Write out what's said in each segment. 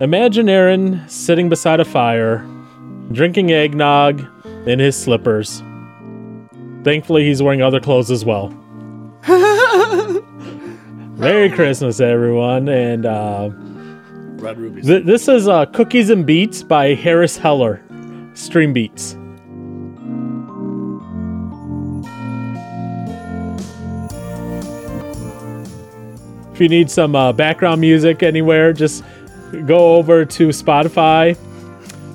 Imagine Aaron sitting beside a fire, drinking eggnog in his slippers. Thankfully, he's wearing other clothes as well. Merry Christmas, everyone. And uh, Red rubies. th- this is uh, Cookies and Beats by Harris Heller, Stream Beats. If you need some uh, background music anywhere, just go over to Spotify,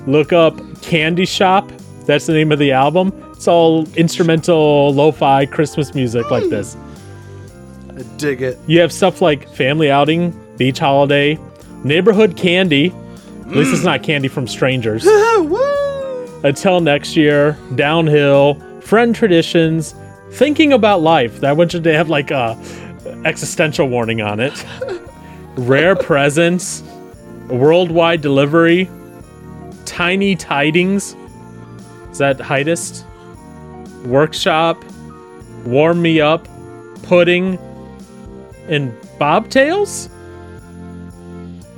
look up Candy Shop. That's the name of the album. It's all instrumental, lo fi Christmas music like this. I dig it. You have stuff like Family Outing, Beach Holiday, Neighborhood Candy. At least it's not candy from strangers. Until next year, Downhill, Friend Traditions, Thinking About Life. That one should have like a existential warning on it. Rare Presents, Worldwide Delivery, Tiny Tidings. Is that heightest? Workshop, Warm Me Up, Pudding, and Bobtails?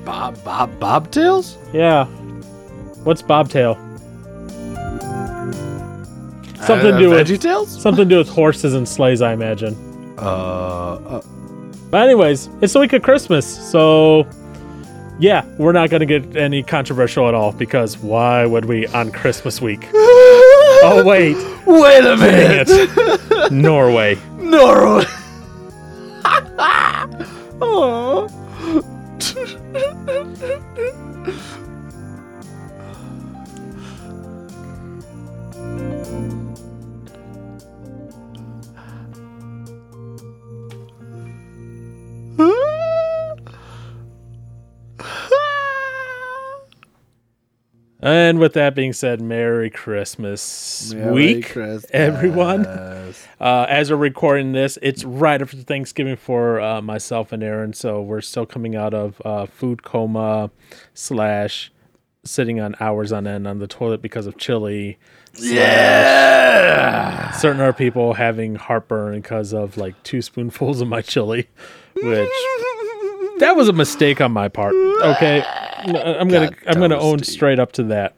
Bob Bob Bobtails? Yeah. What's Bobtail? Something to do with something to do with horses and sleighs, I imagine. Uh, uh But anyways, it's the week of Christmas, so yeah, we're not gonna get any controversial at all because why would we on Christmas week? oh wait, Wait a minute. Norway. Norway. oh. And with that being said, Merry Christmas week, everyone. Uh, as we're recording this, it's right after Thanksgiving for uh, myself and Aaron, so we're still coming out of uh, food coma slash sitting on hours on end on the toilet because of chili. Yeah. Certain other people having heartburn because of like two spoonfuls of my chili, which that was a mistake on my part. Okay, I'm gonna I'm gonna own straight up to that.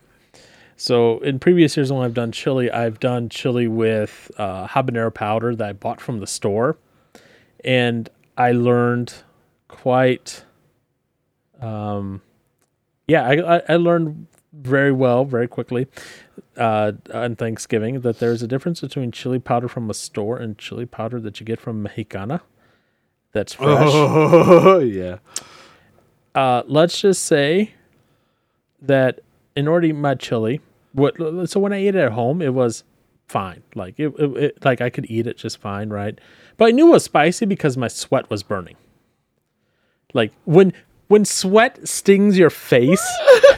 So in previous years when I've done chili, I've done chili with uh, habanero powder that I bought from the store, and I learned quite, um, yeah, I I, I learned very well very quickly uh, on Thanksgiving that there's a difference between chili powder from a store and chili powder that you get from Mexicana. That's fresh. Oh yeah. Uh, let's just say that in order to eat my chili, what so when I ate it at home, it was fine. Like it, it, it like I could eat it just fine, right? But I knew it was spicy because my sweat was burning. Like when when sweat stings your face,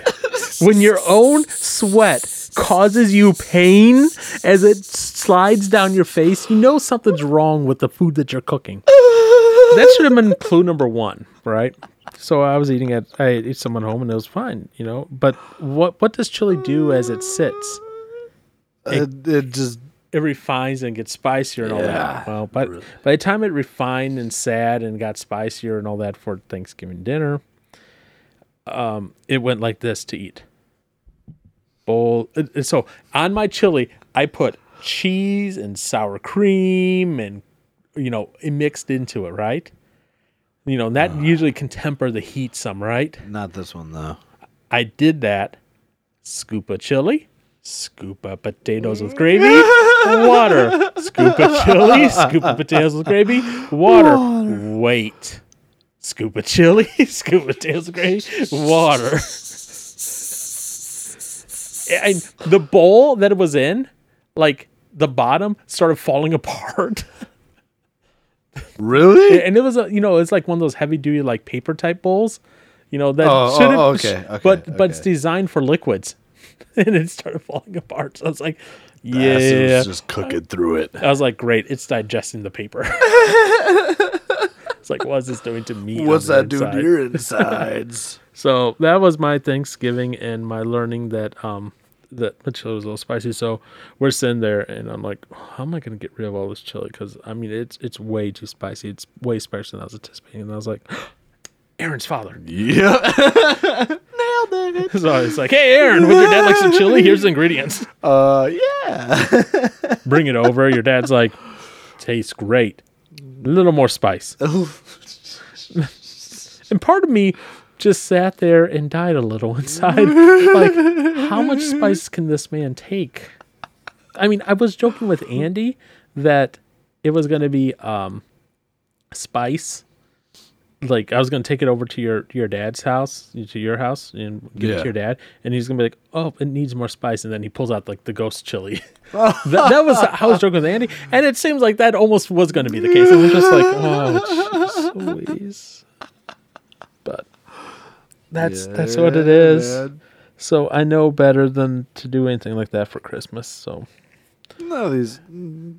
when your own sweat causes you pain as it slides down your face, you know something's wrong with the food that you're cooking. That should have been clue number one, right? So I was eating it. I ate someone home and it was fine, you know. But what what does chili do as it sits? It, it just It refines and gets spicier and all that. Well, but by the time it refined and sad and got spicier and all that for Thanksgiving dinner, um, it went like this to eat. Bowl. and So on my chili, I put cheese and sour cream and you know mixed into it, right? You know and that uh, usually can temper the heat some, right? not this one though. I did that. Scoop of chili, scoop of potatoes with mm. gravy, water. Scoop of chili, scoop of potatoes with gravy, water. Wait. Scoop of chili, scoop of potatoes with gravy, water. And the bowl that it was in, like the bottom started falling apart. Really? and it was a you know it's like one of those heavy duty like paper type bowls you know that Oh, oh, shouldn't oh, okay, okay, but but it's designed for liquids and it started falling apart so i was like Acid was yeah just cooking through it. i was like great it's digesting the paper it's like what is this doing to me What's that doing to your insides? so that was my thanksgiving and my learning that um that the chili was a little spicy so we're sitting there and i'm like how am i going to get rid of all this chili because i mean it's it's way too spicy it's way spicier than i was anticipating and i was like aaron's father yeah. nailed it. So it's like, hey, Aaron, would your dad like some chili? Here's the ingredients. Uh, yeah. Bring it over. Your dad's like, tastes great. A little more spice. And part of me just sat there and died a little inside. like, how much spice can this man take? I mean, I was joking with Andy that it was going to be um, spice. Like I was gonna take it over to your your dad's house, to your house, and give it to your dad, and he's gonna be like, "Oh, it needs more spice," and then he pulls out like the ghost chili. that, that was I was joking with Andy, and it seems like that almost was going to be the case. And we're just like, "Oh, jeez Louise." But that's that's what it is. man. So I know better than to do anything like that for Christmas. So No, these. mm,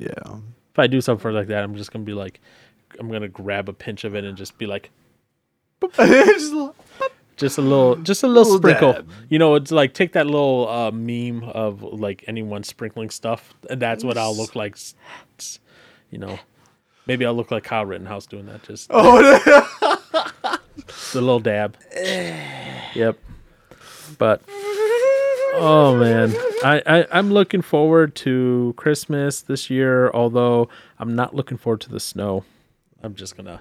Yeah. if I do something like that, I'm just gonna be like, I'm gonna grab a pinch of it and just be like, just a little, just a little, Little sprinkle. dab. You know, it's like take that little uh, meme of like anyone sprinkling stuff, and that's what I'll look like. You know, maybe I'll look like Kyle Rittenhouse doing that. Just oh, the little dab. yep. But oh man, I, I I'm looking forward to Christmas this year. Although I'm not looking forward to the snow. I'm just gonna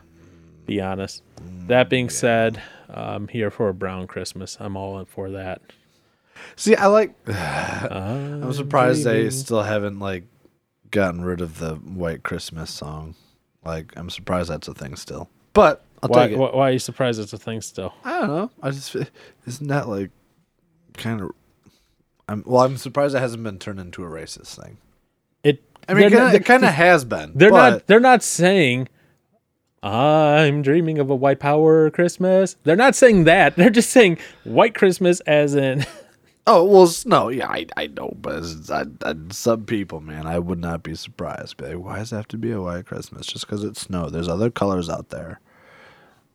be honest. That being said, I'm here for a brown Christmas. I'm all in for that. See, I like. I'm uh, I'm surprised they still haven't like gotten rid of the White Christmas song. Like, I'm surprised that's a thing still. But I'll Why, take it. why, why are you surprised it's a thing still? I don't know. I just isn't that like kind of. I'm well. I'm surprised it hasn't been turned into a racist thing. It. I mean, kinda, not- it kind of has been. They're but- not. They're not saying. I'm dreaming of a white power Christmas. They're not saying that. They're just saying white Christmas, as in. Oh well, no, yeah, I I know, but I, I, some people, man, I would not be surprised. Like, why does it have to be a white Christmas? Just because it's snow? There's other colors out there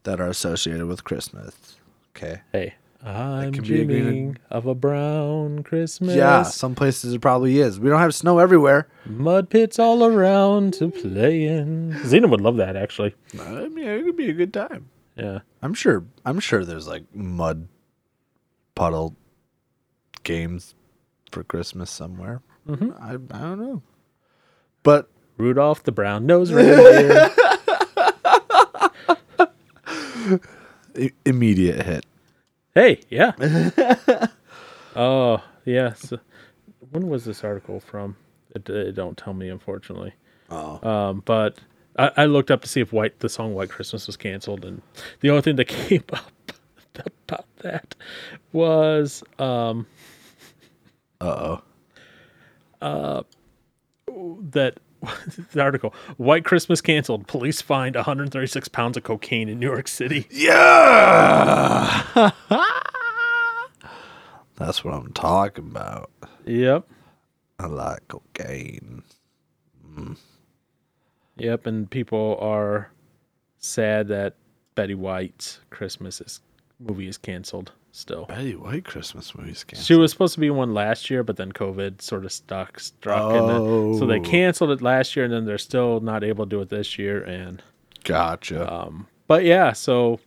that are associated with Christmas. Okay. Hey, I'm be dreaming of a brown Christmas. Yeah, some places it probably is. We don't have snow everywhere. Mud pits all around to play in. Xena would love that, actually. I mean, it could be a good time. Yeah. I'm sure. I'm sure there's like mud puddle games for Christmas somewhere. Mhm. I I don't know, but Rudolph the brown nose reindeer. immediate hit. hey, yeah. oh, yeah. So, when was this article from? It, it don't tell me, unfortunately. Oh, Um, but I, I looked up to see if White the song White Christmas was canceled, and the only thing that came up about that was um, uh oh. Uh, that the article White Christmas canceled. Police find 136 pounds of cocaine in New York City. Yeah. That's what I'm talking about. Yep. I like cocaine. Mm. Yep. And people are sad that Betty White's Christmas is, movie is canceled still. Betty White Christmas movies canceled. She was supposed to be one last year, but then COVID sort of stuck, struck, and then, so they Oh. canceled it last year, and then they're still not able to do it this year. And Gotcha. um, but yeah, so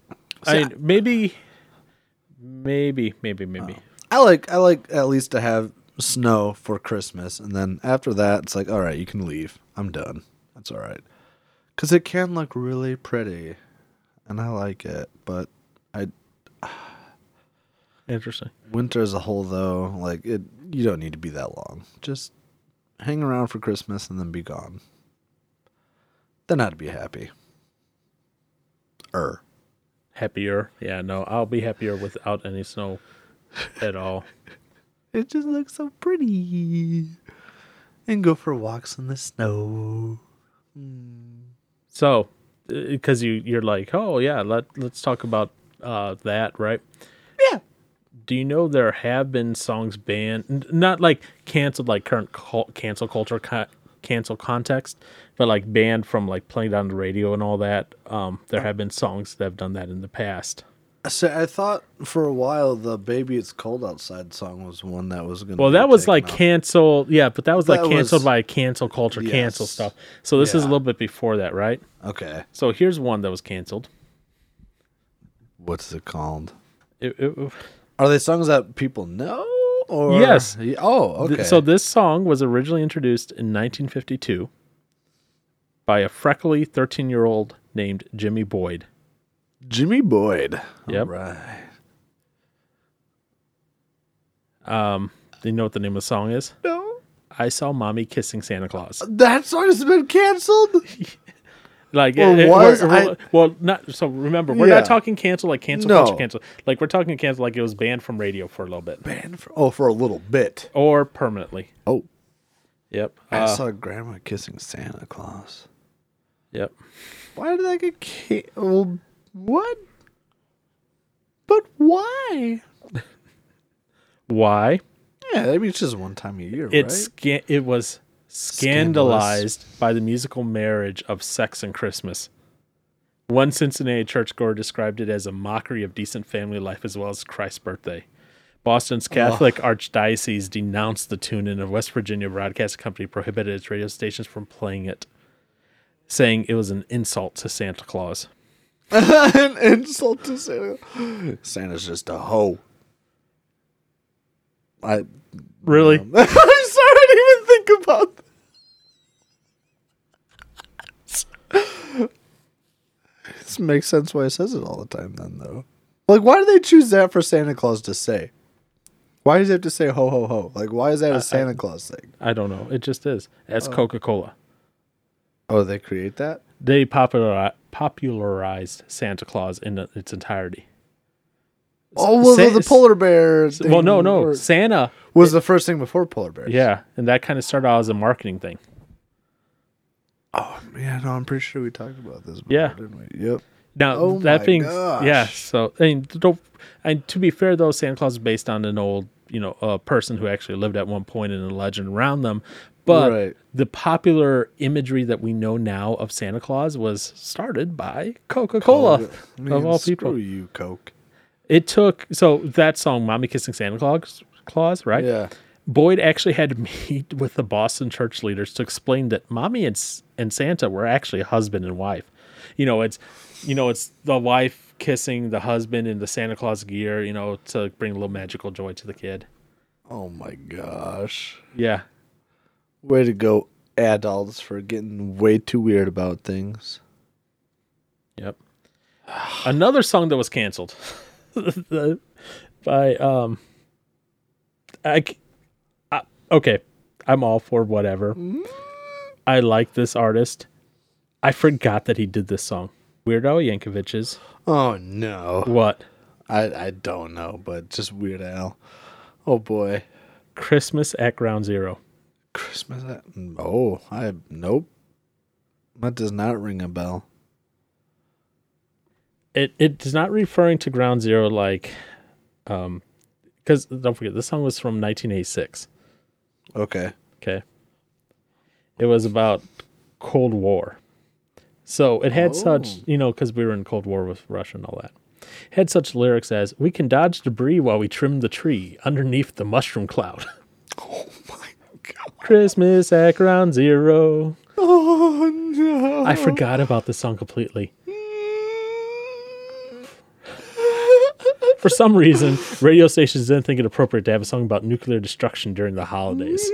I mean, maybe, maybe, maybe, maybe. I like I like at least to have snow for Christmas, and then after that, it's like, all right, you can leave. I'm done. That's all right, because it can look really pretty, and I like it. But Interesting. winter as a whole, though, like it, you don't need to be that long. Just hang around for Christmas and then be gone. Then I'd be happy. Er. Happier, yeah. No, I'll be happier without any snow at all. It just looks so pretty. And go for walks in the snow. So, because you you're like, oh yeah, let let's talk about uh, that, right? Yeah. Do you know there have been songs banned, not like canceled, like current cul- cancel culture, ca- cancel context, but like banned from like playing on the radio and all that. Um, there have been songs that have done that in the past. So I thought for a while the "Baby It's Cold Outside" song was one that was going. to Well, that was like cancel, yeah, but that was like canceled was- by cancel culture, cancel stuff. So this is a little bit before that, right? okay. So here's one that was canceled. What's it called? It, it, Are they songs that people know? Or Yes. Oh, th- okay. so this song was originally introduced in 1952 by a freckly 13 year old named Jimmy Boyd. Jimmy Boyd. Yep. All right. Um, do you know what the name of the song is? No. I saw mommy kissing Santa Claus. That song has been canceled. Like Or it- it- was we're- we're- I- well, not so. Remember, we're Yeah. not talking cancel like cancel No. culture cancel. Like we're talking cancel like it was banned from radio for a little bit Banned for oh for a little bit. or permanently. Oh, Yep. I Uh, saw Grandma kissing Santa Claus. yep. Why did that get ca- well, What? But why? Why? Yeah, I mean it's just one time a year, It's right? sca- it was scandalized by the musical marriage of sex and Christmas. One Cincinnati churchgoer described it as a mockery of decent family life as well as Christ's birthday. Boston's Catholic Archdiocese denounced the tune, and a West Virginia broadcast company prohibited its radio stations from playing it, saying it was an insult to Santa Claus. An insult to Santa. Santa's just a hoe. I Really? I'm sorry, I didn't even think about that. This makes sense why he says it all the time then though. Like why do they choose that for Santa Claus to say? Why does he have to say ho ho ho? Like why is that a Santa Claus thing? I don't know. It just is. As oh. Coca Cola. Oh, they create that? They populari- popularized Santa Claus in its entirety. Oh, well, Sa- the, polar bear. Thing Well, no, no. Santa was the first thing before polar bears. Yeah, and that kind of started out as a marketing thing. Oh, yeah. No, I'm pretty sure we talked about this. Before, Yeah. didn't we? Yep. Now Oh that being gosh. yeah, so I mean, don't. And to be fair, though, Santa Claus is based on an old, you know, a person who actually lived at one point and a legend around them. But Right. the popular imagery that we know now of Santa Claus was started by Coca Cola, oh, of all screw people. you, Coke. It took so that song, "Mommy Kissing Santa Claus," Claus, right? Yeah. Boyd actually had to meet with the Boston church leaders to explain that mommy and and Santa were actually husband and wife. You know, it's you know, it's the wife kissing the husband in the Santa Claus gear, you know, to bring a little magical joy to the kid. Oh my gosh. Yeah. Way to go, adults, for getting way too weird about things. Yep. Another song that was canceled by um I, okay, I'm all for whatever. I like this artist. I forgot that he did this song. Weird Al Yankovic's Oh no. What? I I don't know, but just Weird Al. Oh boy. Christmas at Ground Zero. Christmas. At, oh, I nope. That does not ring a bell. It it is not referring to Ground Zero like um because don't forget this song was from 1986. Okay. Okay. It was about Cold War. So it had oh. such, Oh. you know, because we were in Cold War with Russia and all that. It had such lyrics as "We can dodge debris while we trim the tree underneath the mushroom cloud." Oh my god. Christmas at Ground Zero. Oh no. I forgot about this song completely. For some reason, radio stations didn't think it appropriate to have a song about nuclear destruction during the holidays.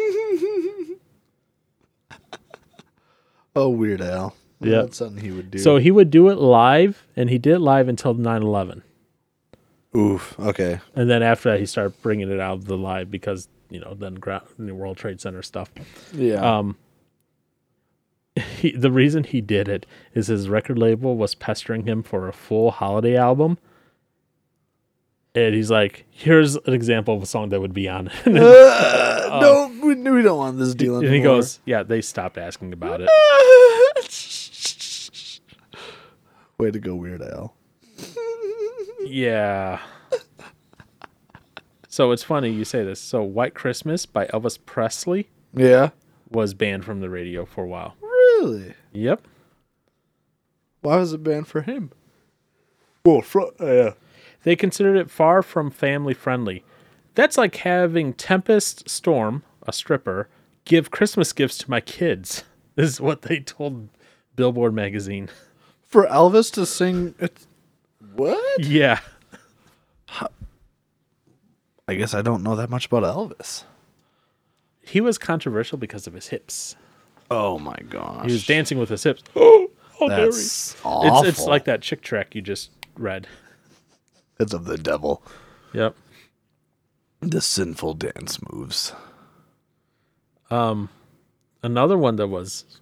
oh, Weird Al. Yeah. That's something he would do. So he would do it live, and he did it live until 9 11. oof. Okay. And then after that, he started bringing it out of the live because, you know, then ground, the World Trade Center stuff. Yeah. Um, he, the reason he did it is his record label was pestering him for a full holiday album. And he's like, here's an example of a song that would be on and Uh, no, we, we don't want this deal anymore. And he goes, yeah, they stopped asking about it. Way to go, Weird Al. Yeah. So it's funny you say this. So White Christmas by Elvis Presley Yeah. was banned from the radio for a while. Really? Yep. Why was it banned for him? Well, fr- uh, yeah. They considered it far from family friendly. That's like having Tempest Storm, a stripper, give Christmas gifts to my kids. This is what they told Billboard magazine. For Elvis to sing. It's, what? Yeah. I guess I don't know that much about Elvis. He was controversial because of his hips. Oh my gosh. He was dancing with his hips. Oh, how dare. That's awful. It's it's like that chick track you just read. It's of the devil. Yep. The sinful dance moves. Um, another one that was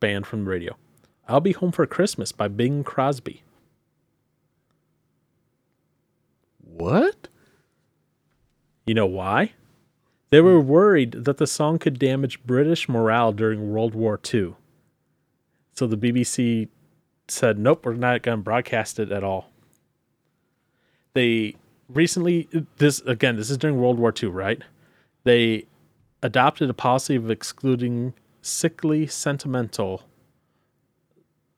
banned from the radio. "I'll Be Home for Christmas" by Bing Crosby. What? You know why? They were worried that the song could damage British morale during World War II. So the BBC said, nope, we're not going to broadcast it at all. They recently, this again, this is during World War II, right? They adopted a policy of excluding sickly sentimental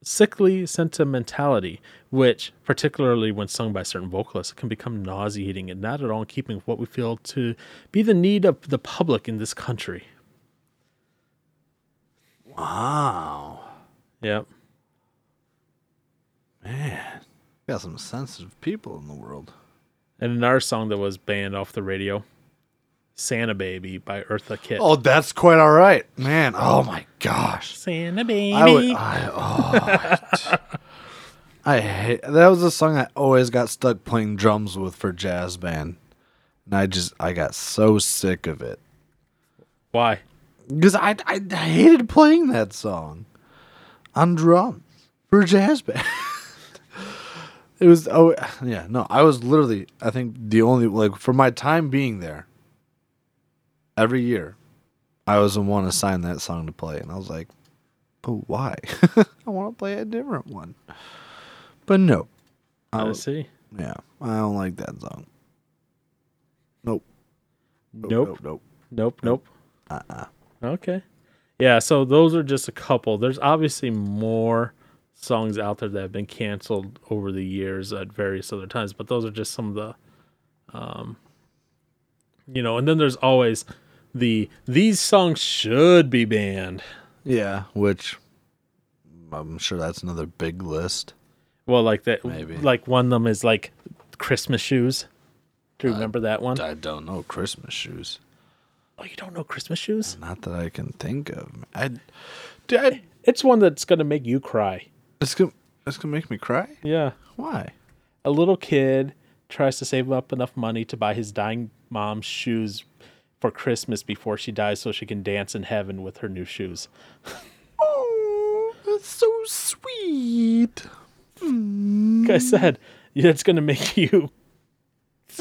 sickly sentimentality, which, particularly when sung by certain vocalists, can become nauseating and not at all in keeping with what we feel to be the need of the public in this country. Wow. Yep. Man. Got some sensitive people in the world. And another song that was banned off the radio, Santa Baby by Eartha Kitt. Oh, that's quite all right. Man, oh my gosh. Santa Baby. I would I, oh, I hate that was a song I always got stuck playing drums with for jazz band. And I just I got so sick of it. Why? Because I, I hated playing that song on drums for jazz band. it was oh yeah no I was literally I think the only like for my time being there. Every year, I was the one assigned that song to play, and I was like, but why? I want to play a different one. But no, I I see. yeah I don't like that song. Nope. Nope. Nope. Nope. Nope. Uh-uh. Okay. Yeah, so those are just a couple. There's obviously more songs out there that have been canceled over the years at various other times, but those are just some of the um you know, and then there's always the these songs should be banned. Yeah, which I'm sure that's another big list. Well, like that Maybe. like one of them is like Christmas shoes. Do you remember that one? I don't know Christmas shoes. Oh, you don't know Christmas shoes? Not that I can think of. I, I It's one that's going to make you cry. It's gonna it's gonna make me cry. Yeah. Why? a little kid tries to save up enough money to buy his dying mom's shoes for Christmas before she dies so she can dance in heaven with her new shoes. Oh, that's so sweet. Like I said, it's going to make you.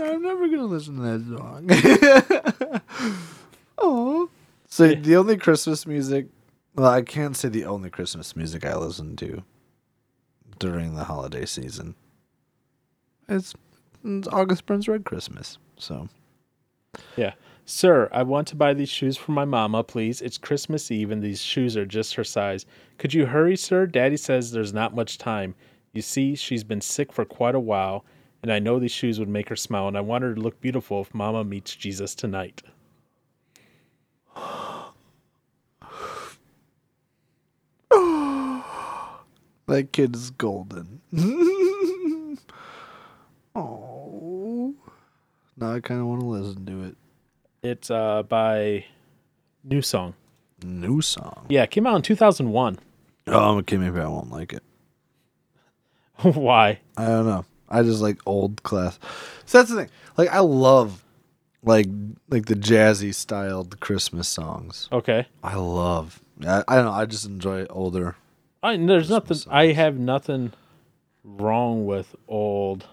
I'm never gonna listen to that song. oh. So the only Christmas music, well, I can't say the only Christmas music I listen to during the holiday season. It's, it's August Burns Red Christmas. So Yeah. Sir, I want to buy these shoes for my mama, please. It's Christmas Eve and these shoes are just her size. Could you hurry, sir? Daddy says there's not much time. You see, she's been sick for quite a while, and I know these shoes would make her smile, and I want her to look beautiful if mama meets Jesus tonight. That kid is golden. oh. Now I kind of want to listen to it. It's uh by NewSong. New song. Yeah, it came out in 2001. Oh, okay. Maybe I won't like it. Why? I don't know. I just like old class. So that's the thing. Like I love like like the jazzy styled Christmas songs. Okay. I love. I, I don't know. I just enjoy older. I there's nothing Christmas I have nothing wrong with old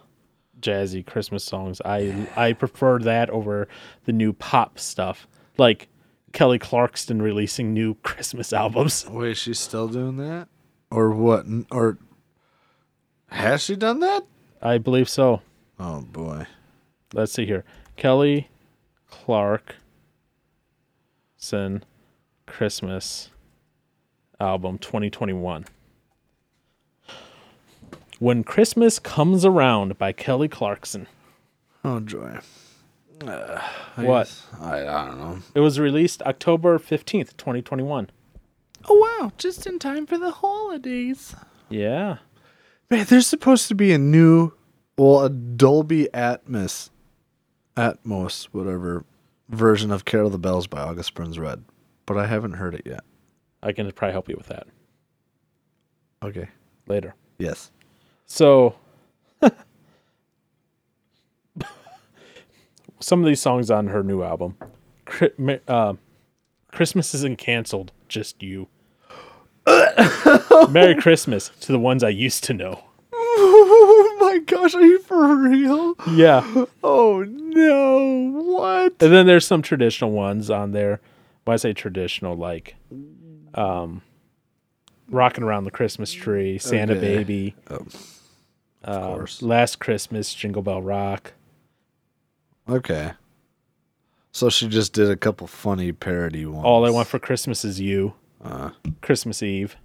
jazzy Christmas songs. I I prefer that over the new pop stuff. Like Kelly Clarkson releasing new Christmas albums. Wait, she's still doing that, or what? Or has she done that? I believe so. Oh boy. Let's see here. Kelly Clarkson Christmas album 2021. When Christmas Comes Around by Kelly Clarkson. Oh joy. Uh, I What? guess- I I don't know. It was released October 15th, 2021. Oh wow! Just in time for the holidays. Yeah. Man, there's supposed to be a new, well, a Dolby Atmos Atmos, whatever version of Carol the Bells by August Burns Red, but I haven't heard it yet. I can probably help you with that Okay. later. Yes. So, some of these songs on her new album, Chri- ma- uh, Christmas isn't canceled, just you. Merry Christmas to the ones I used to know. Oh my gosh, are you for real? Yeah. Oh no. What? And then there's some traditional ones on there. When I say traditional, like um, Rocking Around the Christmas Tree, Santa Okay. Baby, Of um, course. Last Christmas, Jingle Bell Rock. Okay. So she just did a couple funny parody ones. All I Want for Christmas is You, Uh, Christmas Eve,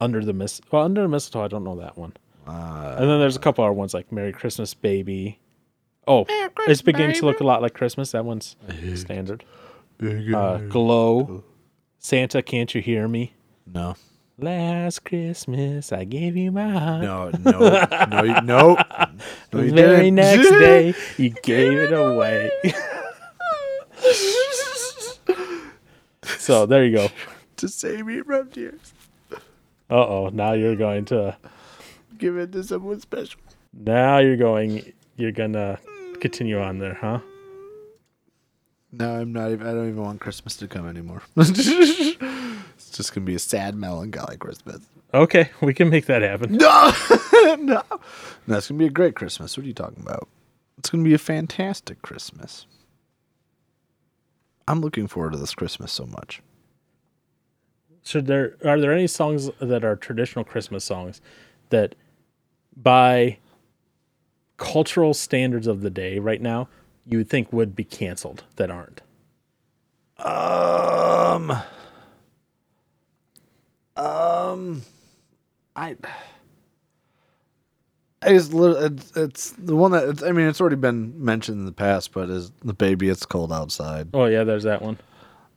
Under the Mis. Well, Under the Mistletoe, I don't know that one. uh, And then there's a couple other ones like Merry Christmas Baby. Oh, it's beginning to look a lot like Christmas. That one's standard. Uh, Glow, Santa, Can't You Hear Me? no. Last Christmas, I gave you my heart. No, no, no, you- no. no the you very didn't. next day, you gave it away. so there you go. to save me from tears. Uh oh, now you're going to. Give it to someone special. Now you're going. You're gonna continue on there, huh? No, I'm not even. I don't even want Christmas to come anymore. it's just gonna be a sad, melancholy Christmas. Okay, we can make that happen. No, no, no. Gonna be a great Christmas. What are you talking about? It's gonna be a fantastic Christmas. I'm looking forward to this Christmas so much. Should there are there any songs that are traditional Christmas songs that, by cultural standards of the day right now, you would think would be canceled that aren't? Um, um, I. I just, it's, it's the one that it's, I mean it's already been mentioned in the past, but is the baby? It's cold outside. Oh yeah, there's that one.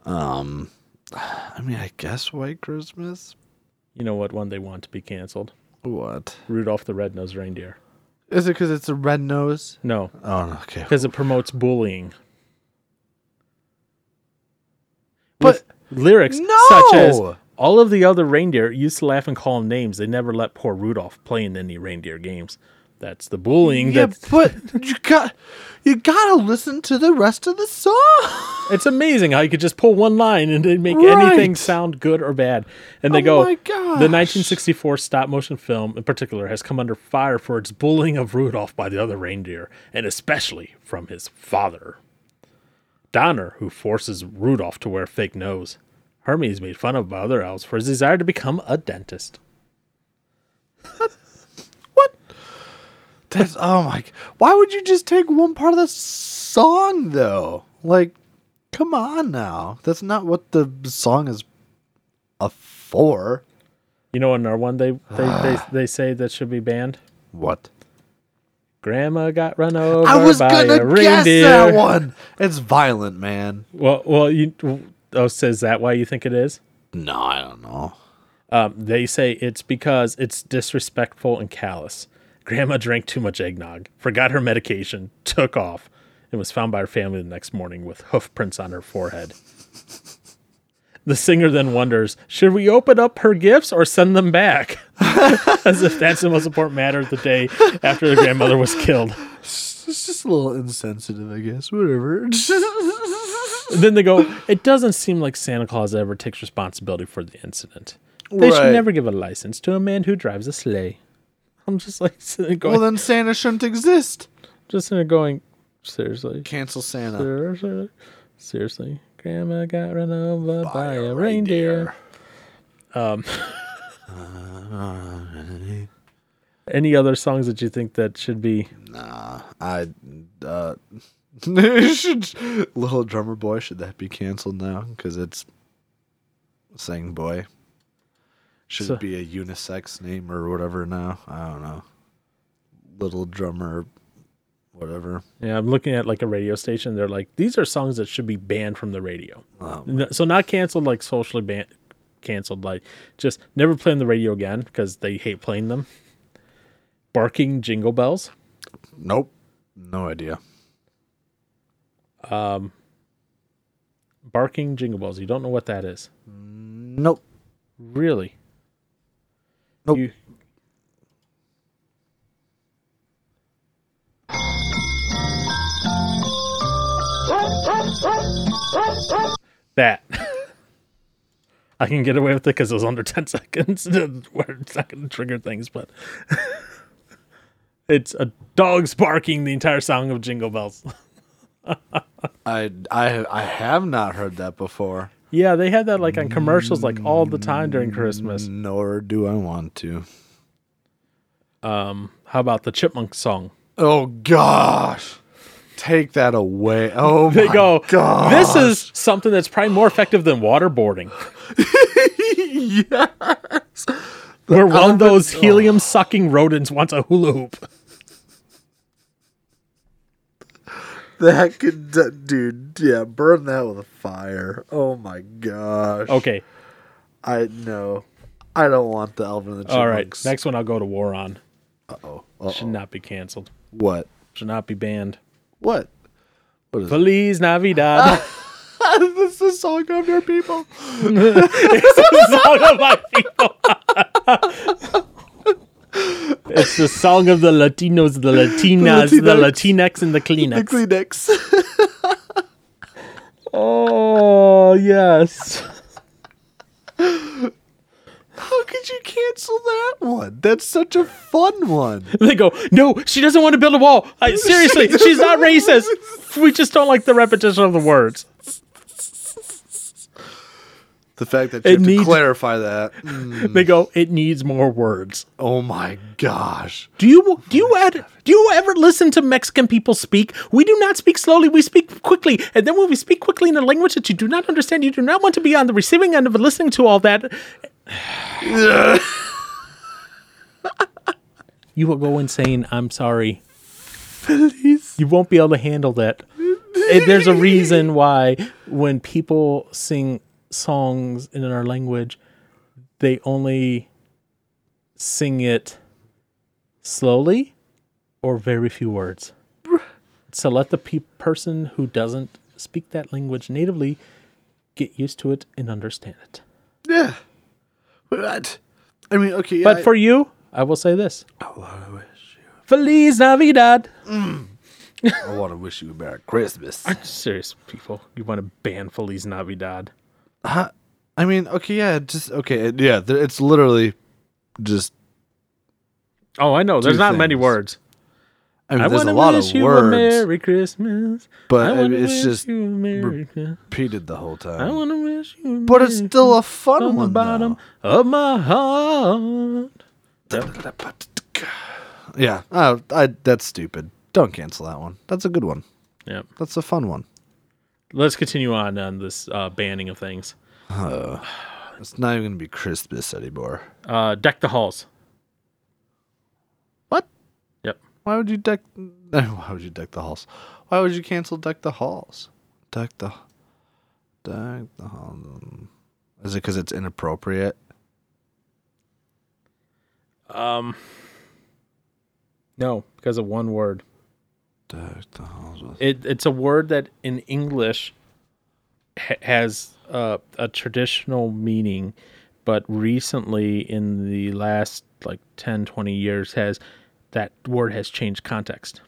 Um, I mean I guess White Christmas. You know what one they want to be canceled? What Rudolph the Red-Nosed Reindeer. Is it? Because it's a red nose. No, Oh, okay. because it promotes bullying. But With lyrics No! such as all of the other reindeer used to laugh and call him names. They never let poor Rudolph play in any reindeer games. That's the bullying yeah, that but you got you gotta listen to the rest of the song. It's amazing how you could just pull one line and they make Right. anything sound good or bad. And they Oh go, the 1964 stop motion film in particular has come under fire for its bullying of Rudolph by the other reindeer, and especially from his father. Donner, who forces Rudolph to wear a fake nose. Hermey's made fun of by other elves for his desire to become a dentist. That's oh my! Why would you just take one part of the song though? Like, come on now. That's not what the song is a for. You know another one they they, they, they say that should be banned? What? Grandma got run over I was by gonna a guess reindeer. that one. It's violent, man. Well, well, you oh, so is that why you think it is? No, I don't know. Um, they say it's because it's disrespectful and callous. Grandma drank too much eggnog, forgot her medication, took off, and was found by her family the next morning with hoof prints on her forehead. The singer then wonders, should we open up her gifts or send them back? As if that's the most important matter of the day after the grandmother was killed. It's just a little insensitive, I guess. Whatever. Then they go, it doesn't seem like Santa Claus ever takes responsibility for the incident. They should never give a license to a man who drives a sleigh. I'm just like sitting going, well, then Santa shouldn't exist. just sitting going, seriously, Cancel Santa. seriously, seriously. Grandma got run over by, a reindeer. Um, any other songs that you think that should be? Nah, I uh, should little drummer boy should that be canceled now? Because it's sing boy. Should So- it be a unisex name or whatever now? I don't know. Little drummer, whatever. Yeah, I'm looking at like a radio station. They're like, these are songs that should be banned from the radio. Oh, So not canceled like socially banned, canceled like just never play on the radio again because they hate playing them. Barking jingle bells. nope, no idea. Um, Barking jingle bells. You don't know what that is. Nope. Really? Nope. You- that. I can get away with it because it was under 10 seconds where it's not going to trigger things, but it's a dog's barking the entire song of Jingle Bells. I I I have not heard that before. Yeah, they had that like on commercials like all the time during Christmas. Nor do I want to. Um, how about the Chipmunk song? Oh gosh. Take that away. Oh They my go, god. this is something that's probably more effective than waterboarding. yes. Where one of those helium sucking rodents wants a hula hoop. That could dude, yeah, burn that with a fire. Oh my gosh. Okay, I know. I don't want the Alvin and the all right. Chipmunks. Next one I'll go to war on. Uh-oh. Should Uh-oh. not be canceled. What? Should not be banned. What? What is Feliz Navidad. this is a song of your people. it's the song of my people. it's the song of the Latinos, the Latinas, the Latinx. Latinx, and the The Kleenex. Kleenex. Oh yes. How could you cancel that one? That's such a fun one. They go, no, she doesn't want to build a wall. I, seriously, she's not racist. We just don't like the repetition of the words. The fact that you It have to needs- clarify that. Mm, They go, it needs more words. oh my gosh. Do you do you ed, do you ever listen to Mexican people speak? We do not speak slowly. We speak quickly, and then when we speak quickly in a language that you do not understand, you do not want to be on the receiving end of listening to all that. You will go insane. I'm sorry. Please. You won't be able to handle that. And there's a reason why when people sing songs in our language, they only sing it slowly or very few words. So let the pe- person who doesn't speak that language natively get used to it and understand it. Yeah. What? I mean, okay. Yeah, But I- for you, I will say this. I wish you. Feliz Navidad. you. I want to wish you a Merry Christmas. Serious people, you want to ban Feliz Navidad? Huh? I mean, okay, yeah, just okay, it- yeah. there- It's literally just. Oh, I know. There's not many words. I mean, I there's a to lot wish of you a words Merry Christmas. but I I mean, it's just you a Merry repeated the whole I time. want to wish you But it's still a fun from the one. bottom of my heart. Yeah, uh, I, that's stupid. Don't cancel that one. That's a good one. Yep. That's a fun one. Let's continue on on this uh, banning of things. It's not even gonna be Christmas anymore. Uh, deck the halls. What? Yep. Why would you deck? Why would you deck the halls? Why would you cancel deck the halls? Deck the deck the halls. Is it because it's inappropriate? Um, no, because of one word. The with- It, it's a word that in English ha- has uh, a traditional meaning, but recently in the last like 10, 20 years has that word has changed context.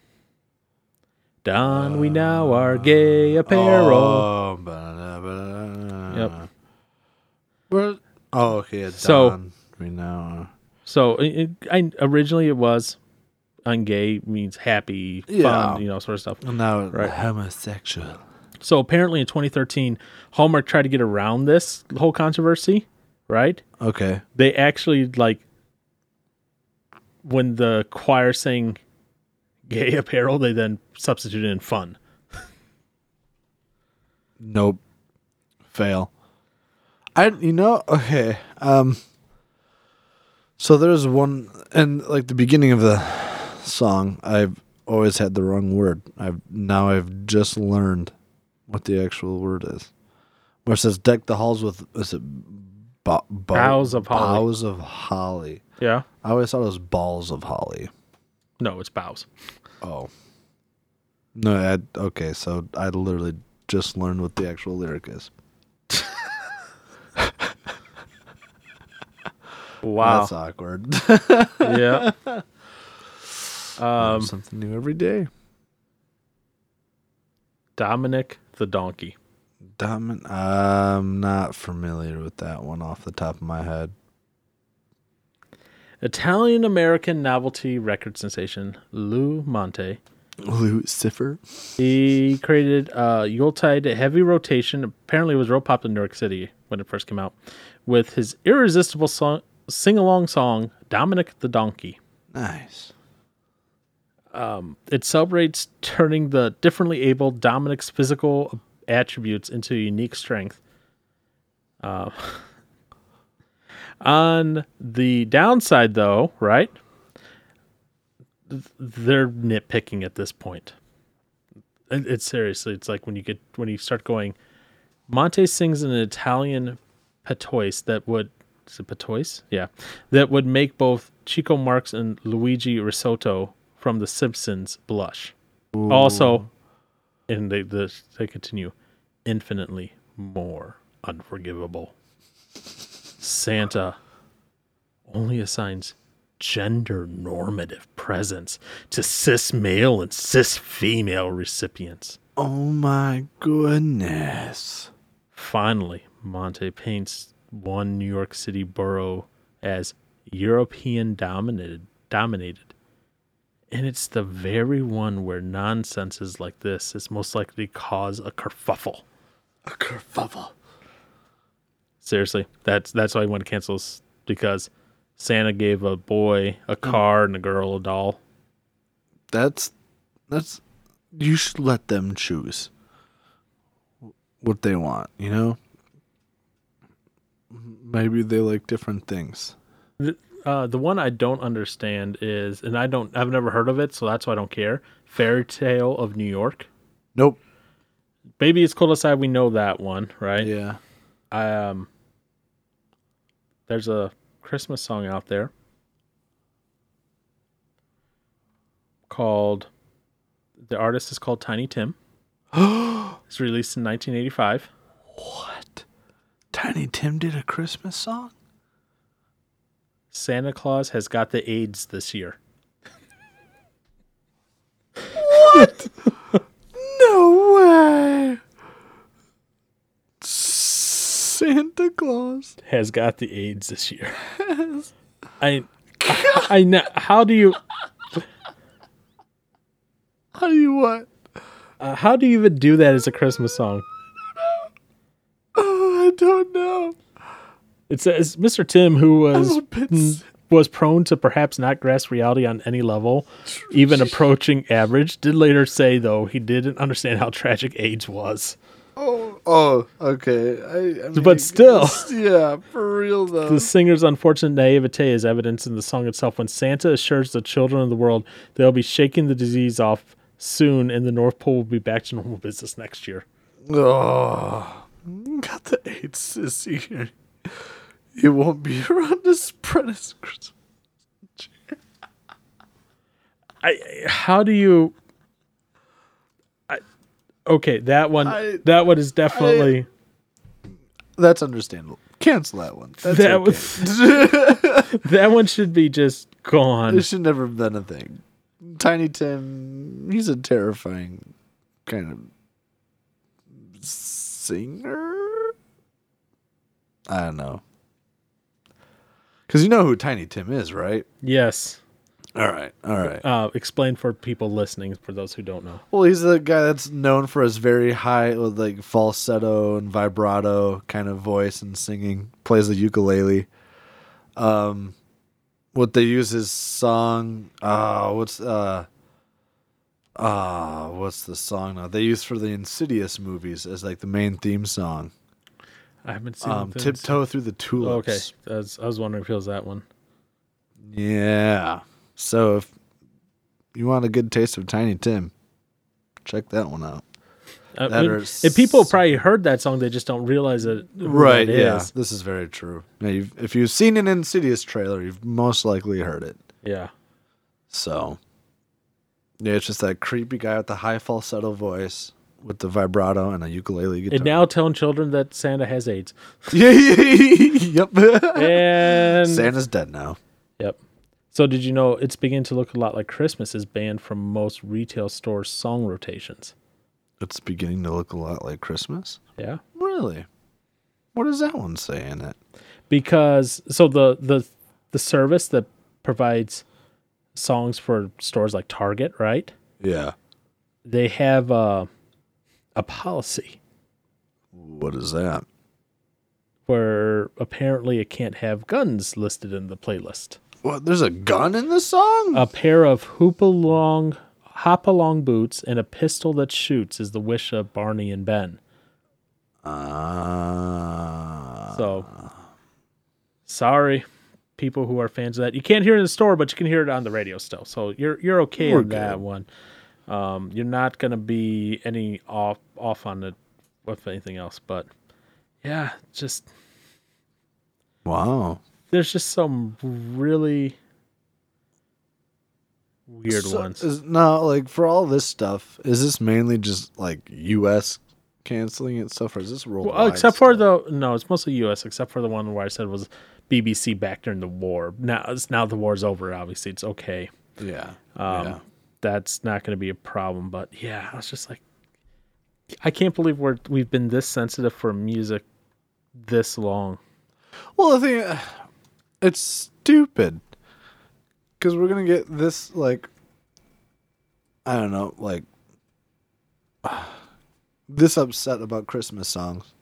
Don we now are gay apparel. Oh, ba-da-da-ba-da. Yep. Where? Oh, okay. It's So- We now. are. So it, I, originally it was on gay means happy, Yeah. fun, you know, sort of stuff. Now Right. homosexual. So apparently in 2013, Hallmark tried to get around this whole controversy, right? Okay. They actually like when the choir sang gay apparel, they then substituted in fun. Nope. Fail. I you know okay. Um so there's one and like the beginning of the song I've always had the wrong word. I've now I've just learned what the actual word is. Where it says deck the halls with is it bo- bo- Boughs of holly. Boughs of holly. Yeah. I always thought it was balls of holly. No, it's bows. Oh. No, I, okay, so I literally just learned what the actual lyric is. Wow. That's awkward. yeah. Um, Something new every day. Dominic the donkey. Domin- I'm not familiar with that one off the top of my head. Italian American novelty record sensation Lou Monte. Lucifer. He created uh, Yuletide Heavy Rotation. Apparently, it was real popular in New York City when it first came out, with his irresistible song, sing-along song "Dominic the Donkey." Nice. It celebrates turning the differently able Dominic's physical attributes into unique strength. Uh, on the downside, though, right? They're nitpicking at this point. It- It's seriously, it's like when you get when you start going. Monte sings in an Italian patois that would is it patois? Yeah, that would make both Chico Marx and Luigi Risotto from The Simpsons blush. Also, and they the, they continue, infinitely more unforgivable. Santa only assigns gender normative presents to cis male and cis female recipients. Oh my goodness. Finally, Monte paints one New York City borough as European dominated dominated. And it's the very one where nonsenses like this is most likely to cause a kerfuffle. A kerfuffle. Seriously, that's that's why I want to cancel this because Santa gave a boy a mm. car and a girl a doll. That's that's you should let them choose what they want, you know? Maybe they like different things. The, uh, the one I don't understand is, and I don't, I've never heard of it, so that's why I don't care. Fairy Tale of New York. Nope. Baby, it's cold outside. We know that one, right? Yeah. Um, there's a Christmas song out there called. The artist is called Tiny Tim. it's released in 1985. What? Tiny Tim did a Christmas song? Santa Claus has got the AIDS this year. What? no way. Santa Claus. Has got the AIDS this year. I, I, I know. How do you? How do you what? Uh, how do you even do that as a Christmas song? Oh, I don't know. It says Mr. Tim, who was a mm, was prone to perhaps not grasp reality on any level, even approaching average, did later say though he didn't understand how tragic AIDS was. Oh, oh, okay. I, I mean, But still. yeah, for real though. The singer's unfortunate naivete is evidence in the song itself when Santa assures the children of the world they'll be shaking the disease off soon and the North Pole will be back to normal business next year. Oh, got the AIDS this year. You won't be around to spread his Christmas. I how do you I okay, that one I- that one is definitely That's understandable. Cancel that one. That's that okay. was that one should be just gone. It should never have been a thing. Tiny Tim, he's a terrifying kind of singer. I don't know. Because you know who Tiny Tim is, right? Yes. All right, all right. Uh, explain for people listening, for those who don't know. Well, he's the guy that's known for his very high, with like falsetto and vibrato kind of voice and singing. Plays the ukulele. Um, what they use his song. Uh, what's uh. Ah, what's the song now? They use for the Insidious movies as like the main theme song. I haven't seen Um, tiptoe through the Oh, tulips. okay, I was, I was wondering if it was that one. Yeah. So if you want a good taste of Tiny Tim, check that one out. I That mean, if people probably heard that song, they just don't realize it. Right. Yeah. is. This is very true. Now, you've, if you've seen an Insidious trailer, you've most likely heard it. Yeah. So Yeah, it's just that creepy guy with the high falsetto voice with the vibrato and a ukulele guitar. And now telling children that Santa has AIDS. yeah, yep. And Santa's dead now. Yep. So did you know it's beginning to look a lot like Christmas is banned from most retail store song rotations? It's beginning to look a lot like Christmas. Yeah. Really? What does that one say in it? Because so the the the service that provides songs for stores like Target, right? Yeah. They have a a policy What is that? where apparently it can't have guns listed in the playlist. What? There's a gun in the song? A pair of hoop along hop along boots and a pistol that shoots is the wish of Barney and Ben. Uh, So, sorry, people who are fans of that. You can't hear it in the store, but you can hear it on the radio still. So you're you're okay We're in that good. one. Um, you're not gonna be any off off on it with anything else, but yeah, just wow. there's just some really weird So ones. Is, no, like for all this stuff, is this mainly just like U.S. canceling it stuff, or is this worldwide? Well, except for the no, it's mostly U.S. Except for the one where I said was BBC back during the war. Now, it's now the war's over. Obviously, it's okay. yeah, Um, yeah. That's not going to be a problem. But yeah, I was just like, I can't believe we're we've been this sensitive for music this long. Well, the thing, uh, it's stupid because we're gonna get this like, I don't know, like this upset about Christmas songs.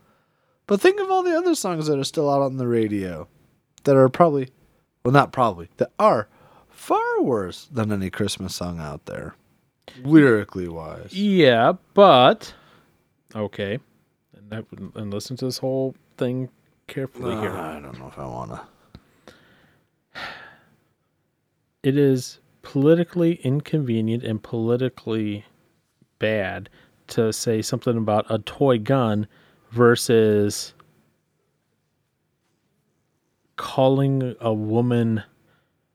But think of all the other songs that are still out on the radio that are probably, well, not probably, that are far worse than any Christmas song out there, lyrically wise. Yeah, but okay, and that, and listen to this whole thing carefully Uh, here. I don't know if I wanna. it is politically inconvenient and politically bad to say something about a toy gun versus calling a woman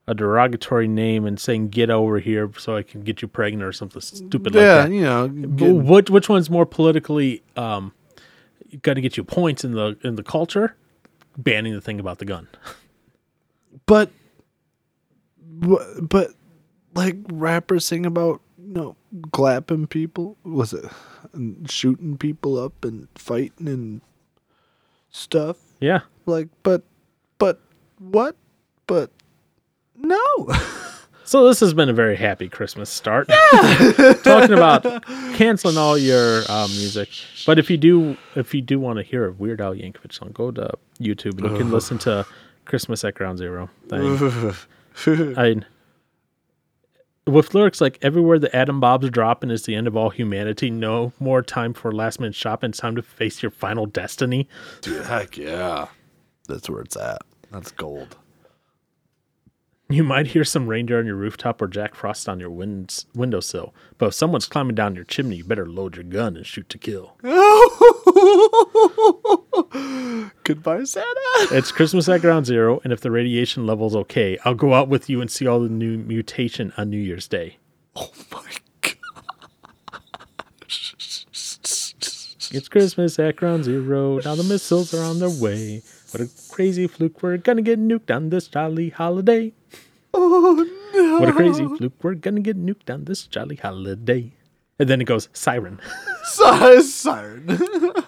a derogatory name and saying get over here so I can get you pregnant or something stupid yeah, like that. you know, get- which which one's more politically um got to get you points in the in the culture banning the thing about the gun. but but, but like rappers sing about you know clapping people was it and shooting people up and fighting and stuff Yeah. like but but what but no So this has been a very happy Christmas start. Talking about canceling all your uh, music, but if you do, if you do want to hear a Weird Al Yankovic song, go to YouTube and you can listen to "Christmas at Ground Zero. Thing. I with lyrics like "Everywhere the atom bombs dropping is the end of all humanity. No more time for last minute shopping. It's time to face your final destiny." Dude, heck yeah that's where it's at that's gold You might hear some reindeer on your rooftop or Jack Frost on your winds, windowsill, but if someone's climbing down your chimney, you better load your gun and shoot to kill. goodbye santa It's Christmas at Ground Zero, and if the radiation level's okay, I'll go out with you and see all the new mutation on New Year's Day. oh my god It's Christmas at Ground Zero. Now the missiles are on their way. What a crazy fluke. We're gonna get nuked on this jolly holiday. Oh no What a crazy fluke. We're gonna get nuked on this jolly holiday. And then it goes siren. Si- siren.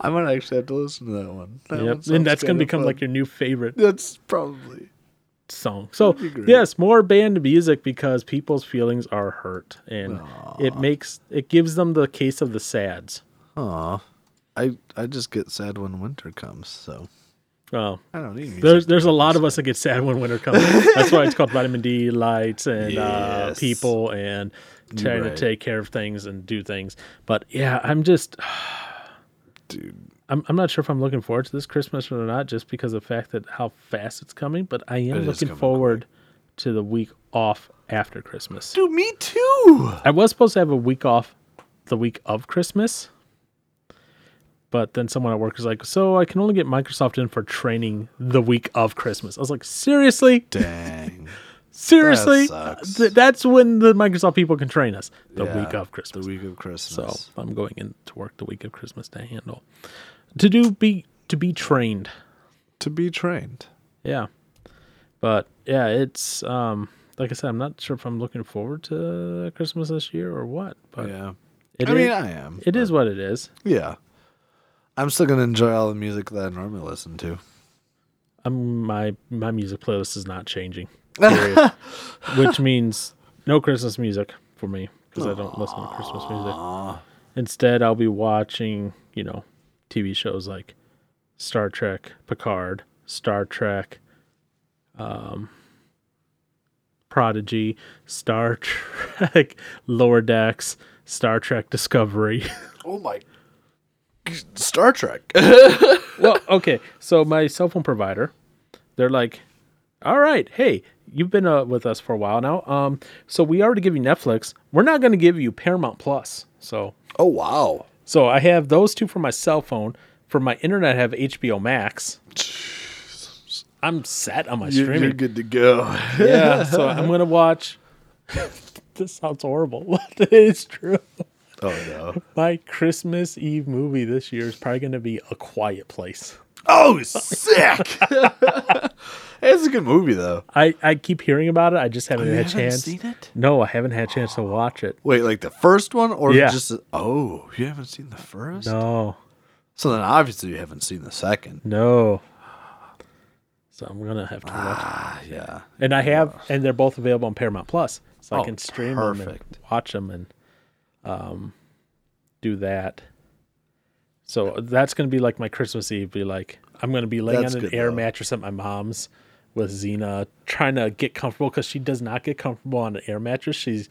I might actually have to listen to that one. That yep. sounds And that's gonna become fun. like your new favorite That's probably. song. So That'd be great. yes, more banned music because people's feelings are hurt, and it makes it gives them the case of the sads. Aw. I I just get sad when winter comes, so Well, I don't need there's there's a lot of us that get sad when winter comes. That's why it's called vitamin D lights and uh, Yes. people and trying right. to take care of things and do things. But yeah, I'm just dude. I'm I'm not sure if I'm looking forward to this Christmas or not, just because of the fact that how fast it's coming. But I am is looking coming forward to the week off after Christmas. Dude, me too. I was supposed to have a week off the week of Christmas. But then someone at work was like, So I can only get Microsoft in for training the week of Christmas. I was like, Seriously? Dang. Seriously, sucks. th- that's when the Microsoft people can train us. The Yeah, week of Christmas. The week of Christmas. So I'm going into work the week of Christmas to handle to do be to be trained. to be trained. Yeah, but yeah, it's um like I said, I'm not sure if I'm looking forward to Christmas this year or what. But yeah. it I mean, I am. it is what it is. Yeah. I'm still gonna enjoy all the music that I normally listen to. I'm my my music playlist is not changing, period. which means no Christmas music for me because I don't listen to Christmas music. Instead, I'll be watching, you know, TV shows like Star Trek, Picard, Star Trek, um, Prodigy, Star Trek, Lower Decks, Star Trek Discovery. Oh my. Star Trek. well, okay. So my cell phone provider, they're like, "All right, hey, you've been uh, with us for a while now. Um, so we already give you Netflix. We're not going to give you Paramount Plus. So, oh wow. so I have those two for my cell phone. For my internet, I have HBO Max. I'm set on my You're, streaming. you're good to go. yeah, so I'm gonna watch. this sounds horrible, but it's true. Oh no. My Christmas Eve movie this year is probably gonna be A Quiet Place. Oh, sick. it's a good movie though. I, I keep hearing about it. I just haven't had a chance. it? No, I haven't had a chance to watch it. Wait, like the first one, or Yeah. just oh, you haven't seen the first? No, So then obviously you haven't seen the second. no. So I'm gonna have to watch. Ah, yeah. And I have, and they're both available on Paramount Plus, so I Oh, can stream them and watch them and um, do that. So that's gonna be like my Christmas Eve. Be like, I'm gonna be laying That's on an air though. mattress at my mom's with Xena, trying to get comfortable because she does not get comfortable on an air mattress. She's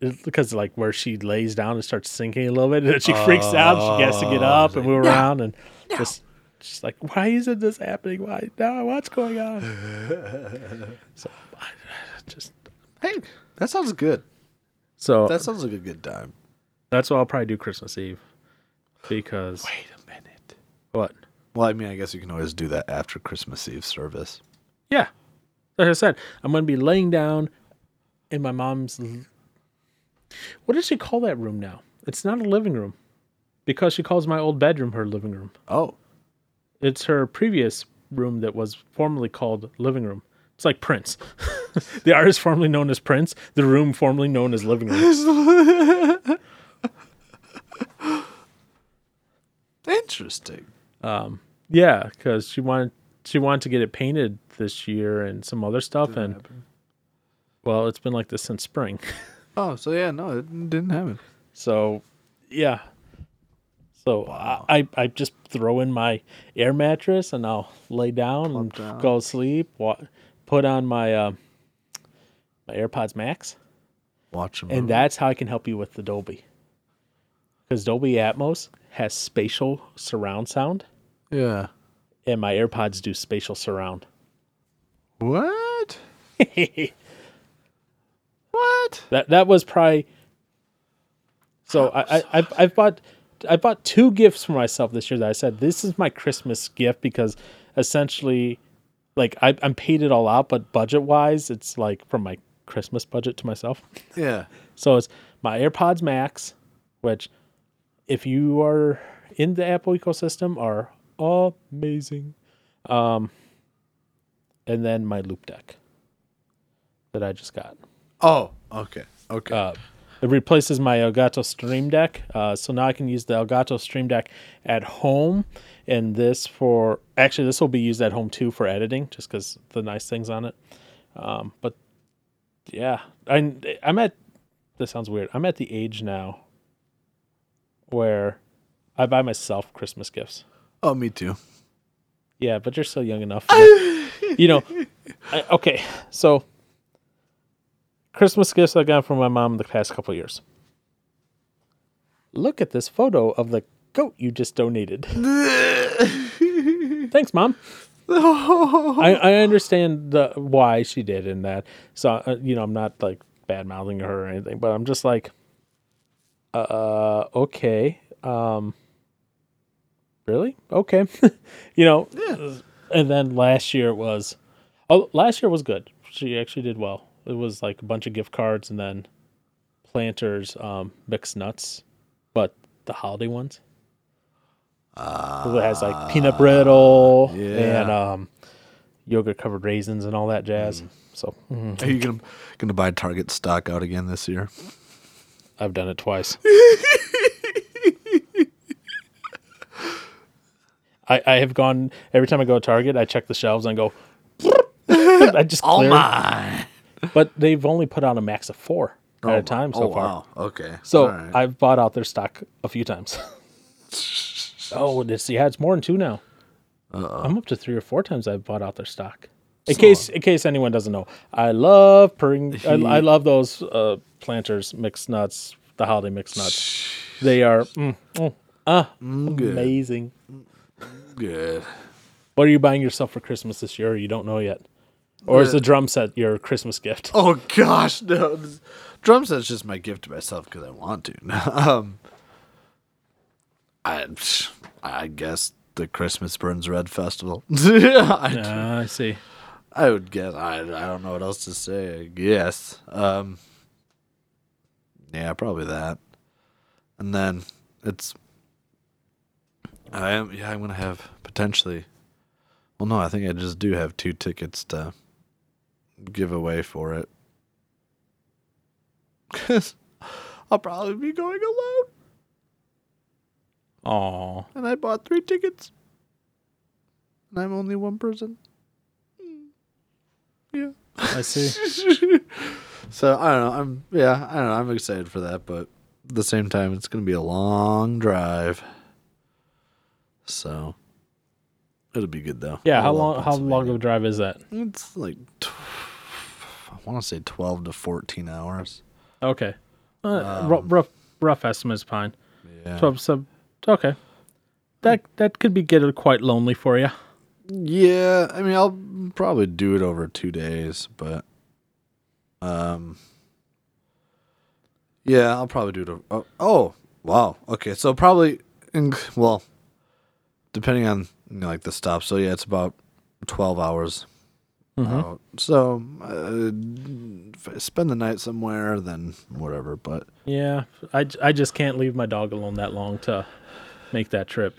because like where she lays down and starts sinking a little bit, and then she freaks out. She has to get up and move around, and just she's like, "Why isn't this happening? Why now? What's going on?" so I just Hey, that sounds good. so That sounds like a good time. That's what I'll probably do Christmas Eve because Wait a minute. what? Well, I mean, I guess you can always do that after Christmas Eve service. Yeah, like I said, I'm gonna be laying down in my mom's. What does she call that room now? It's not a living room because she calls my old bedroom her living room. Oh, It's her previous room that was formerly called living room. It's like Prince, the artist formerly known as Prince, the room formerly known as living room. interesting. Um, Yeah, because she wanted she wanted to get it painted this year and some other stuff, and well, it's been like this since spring. Oh, so yeah, no, it didn't happen. So, yeah. So I, I I just throw in my air mattress and I'll lay down and down. go to sleep. Wa- put on my uh, my AirPods Max, Watch them. and that's how I can help you with the Dolby. Because Dolby Atmos has spatial surround sound, yeah. and my AirPods do spatial surround. What? that What? that was probably. So I I I I bought I bought two gifts for myself this year that I said this is my Christmas gift because essentially, like I I'm paid it all out, but budget wise, it's like from my Christmas budget to myself. Yeah. So it's my AirPods Max, which, if you are in the Apple ecosystem, are amazing. Um, and then my Loupedeck that I just got. Oh, okay. Okay. Uh, it replaces my Elgato Stream Deck. Uh, so now I can use the Elgato Stream Deck at home, and this for actually this will be used at home too for editing, just because the nice things on it. Um, but yeah, I I'm at. This sounds weird. I'm at the age now where I buy myself Christmas gifts. oh, me too. Yeah, but you're still young enough. you know, I, okay, so Christmas gifts I got from my mom the past couple years. Look at this photo of the goat you just donated. Thanks, mom. I, I understand the why she did in that. So uh, you know, I'm not like bad mouthing her or anything, but I'm just like, uh, okay, um, really, okay, you know. yeah. And then last year it was, oh, last year was good. She actually did well. It was like a bunch of gift cards and then Planters um, mixed nuts, but the holiday ones. Uh, it has like peanut brittle yeah. and um, yogurt covered raisins and all that jazz. Mm. So mhm, Are you gonna gonna buy Target stock out again this year? I've done it twice. I, I have gone every time I go to Target. I check the shelves and I go. I just Oh my! But they've only put out a max of four at a time so oh, far. Wow. Okay. So right. I've bought out their stock a few times. oh, this yeah, it's more than two now. I'm up to three or four times I've bought out their stock. In case in case anyone doesn't know, I love purring. I, I love those uh, planters mixed nuts, the holiday mixed nuts. They are mm, mm, ah good. amazing. good. What are you buying yourself for Christmas this year? You don't know yet, or is the drum set your Christmas gift? Oh gosh, no. This- Drum set's just my gift to myself because I want to. um, I, I guess the Christmas Burns Red Festival. I, Ah, I see. I would guess. I, I don't know what else to say. I guess. Um, yeah, probably that. And then it's. I am. Yeah, I'm gonna have potentially. Well, no, I think I just do have two tickets to give away for it. Cause I'll probably be going alone, Oh, and I bought three tickets, and I'm only one person. Yeah. I see. So I don't know. I'm yeah. I don't know. I'm excited for that, but at the same time, it's gonna be a long drive. So it'll be good though. Yeah, I how long? How long of a drive is that? It's like tw- I want to say twelve to fourteen hours. Okay, uh, ru- rough rough estimate is fine. Yeah. Twelve sub. Okay, that that could be get quite lonely for you. Yeah. I mean, I'll probably do it over two days, but um. Yeah, I'll probably do it. Over, oh, oh, wow. Okay, so probably, in, well, depending on you know, like the stop. So yeah, it's about twelve hours. out. So uh, spend the night somewhere, then whatever. But Yeah, I, I just can't leave my dog alone that long to make that trip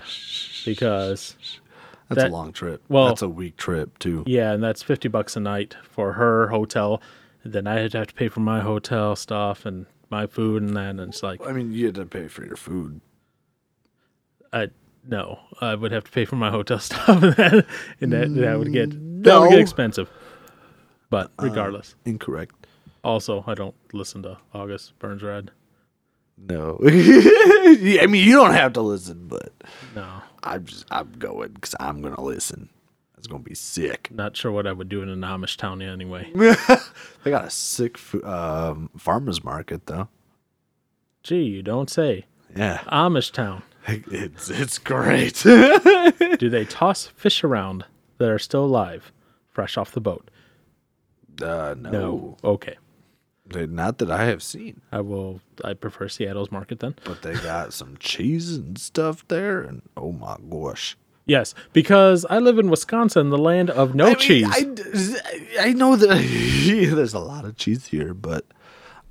because that's That- a long trip. well- that's a week trip too. yeah, and that's fifty bucks a night for her hotel. Then I'd have to pay for my hotel stuff and my food and that. And it's like I mean, you had to pay for your food. I no, I would have to pay for my hotel stuff, and that and that, that would get that would get expensive. But uh, regardless, Incorrect. also I don't listen to August Burns Red. No. I mean, you don't have to listen, but No, I'm just I'm going because I'm gonna listen. It's gonna be sick. not sure what I would do in an Amish town anyway. They got a sick um, farmers market though. Gee, you don't say. Yeah, Amish town. it's it's great. Do they toss fish around that are still alive, fresh off the boat? uh, no, No. Okay. Not that I have seen, I will. I prefer Seattle's market then. but they got some cheese and stuff there, and oh my gosh. Yes, because I live in Wisconsin, the land of no I mean, cheese. I, I know that there's a lot of cheese here, but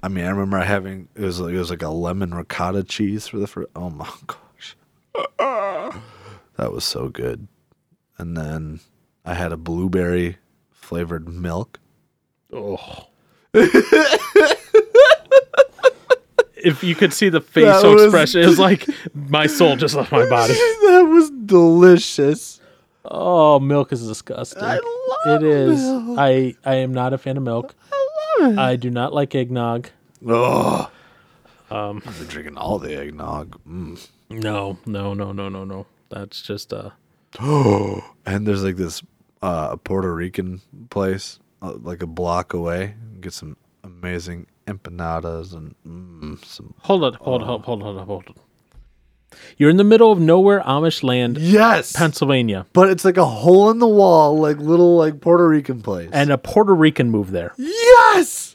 I mean, I remember having it was like, it was like a lemon ricotta cheese for the first. Oh my gosh, that was so good. And then I had a blueberry flavored milk. Oh. if you could see the facial was- expression, it was like my soul just left my body. that was delicious. Oh, milk is disgusting. I love it is. milk. I I am not a fan of milk. I love it. I do not like eggnog. Oh, Um, I've been drinking all the eggnog. Mm. no, no, no, no, no, no. That's just uh. and there's like this uh Puerto Rican place uh, like a block away. Get some amazing empanadas and mm, some Hold on, hold on, hold on, hold on, hold on. You're in the middle of nowhere, Amish land, yes, Pennsylvania, but it's like a hole in the wall, like little like Puerto Rican place. and a Puerto Rican moved there. yes,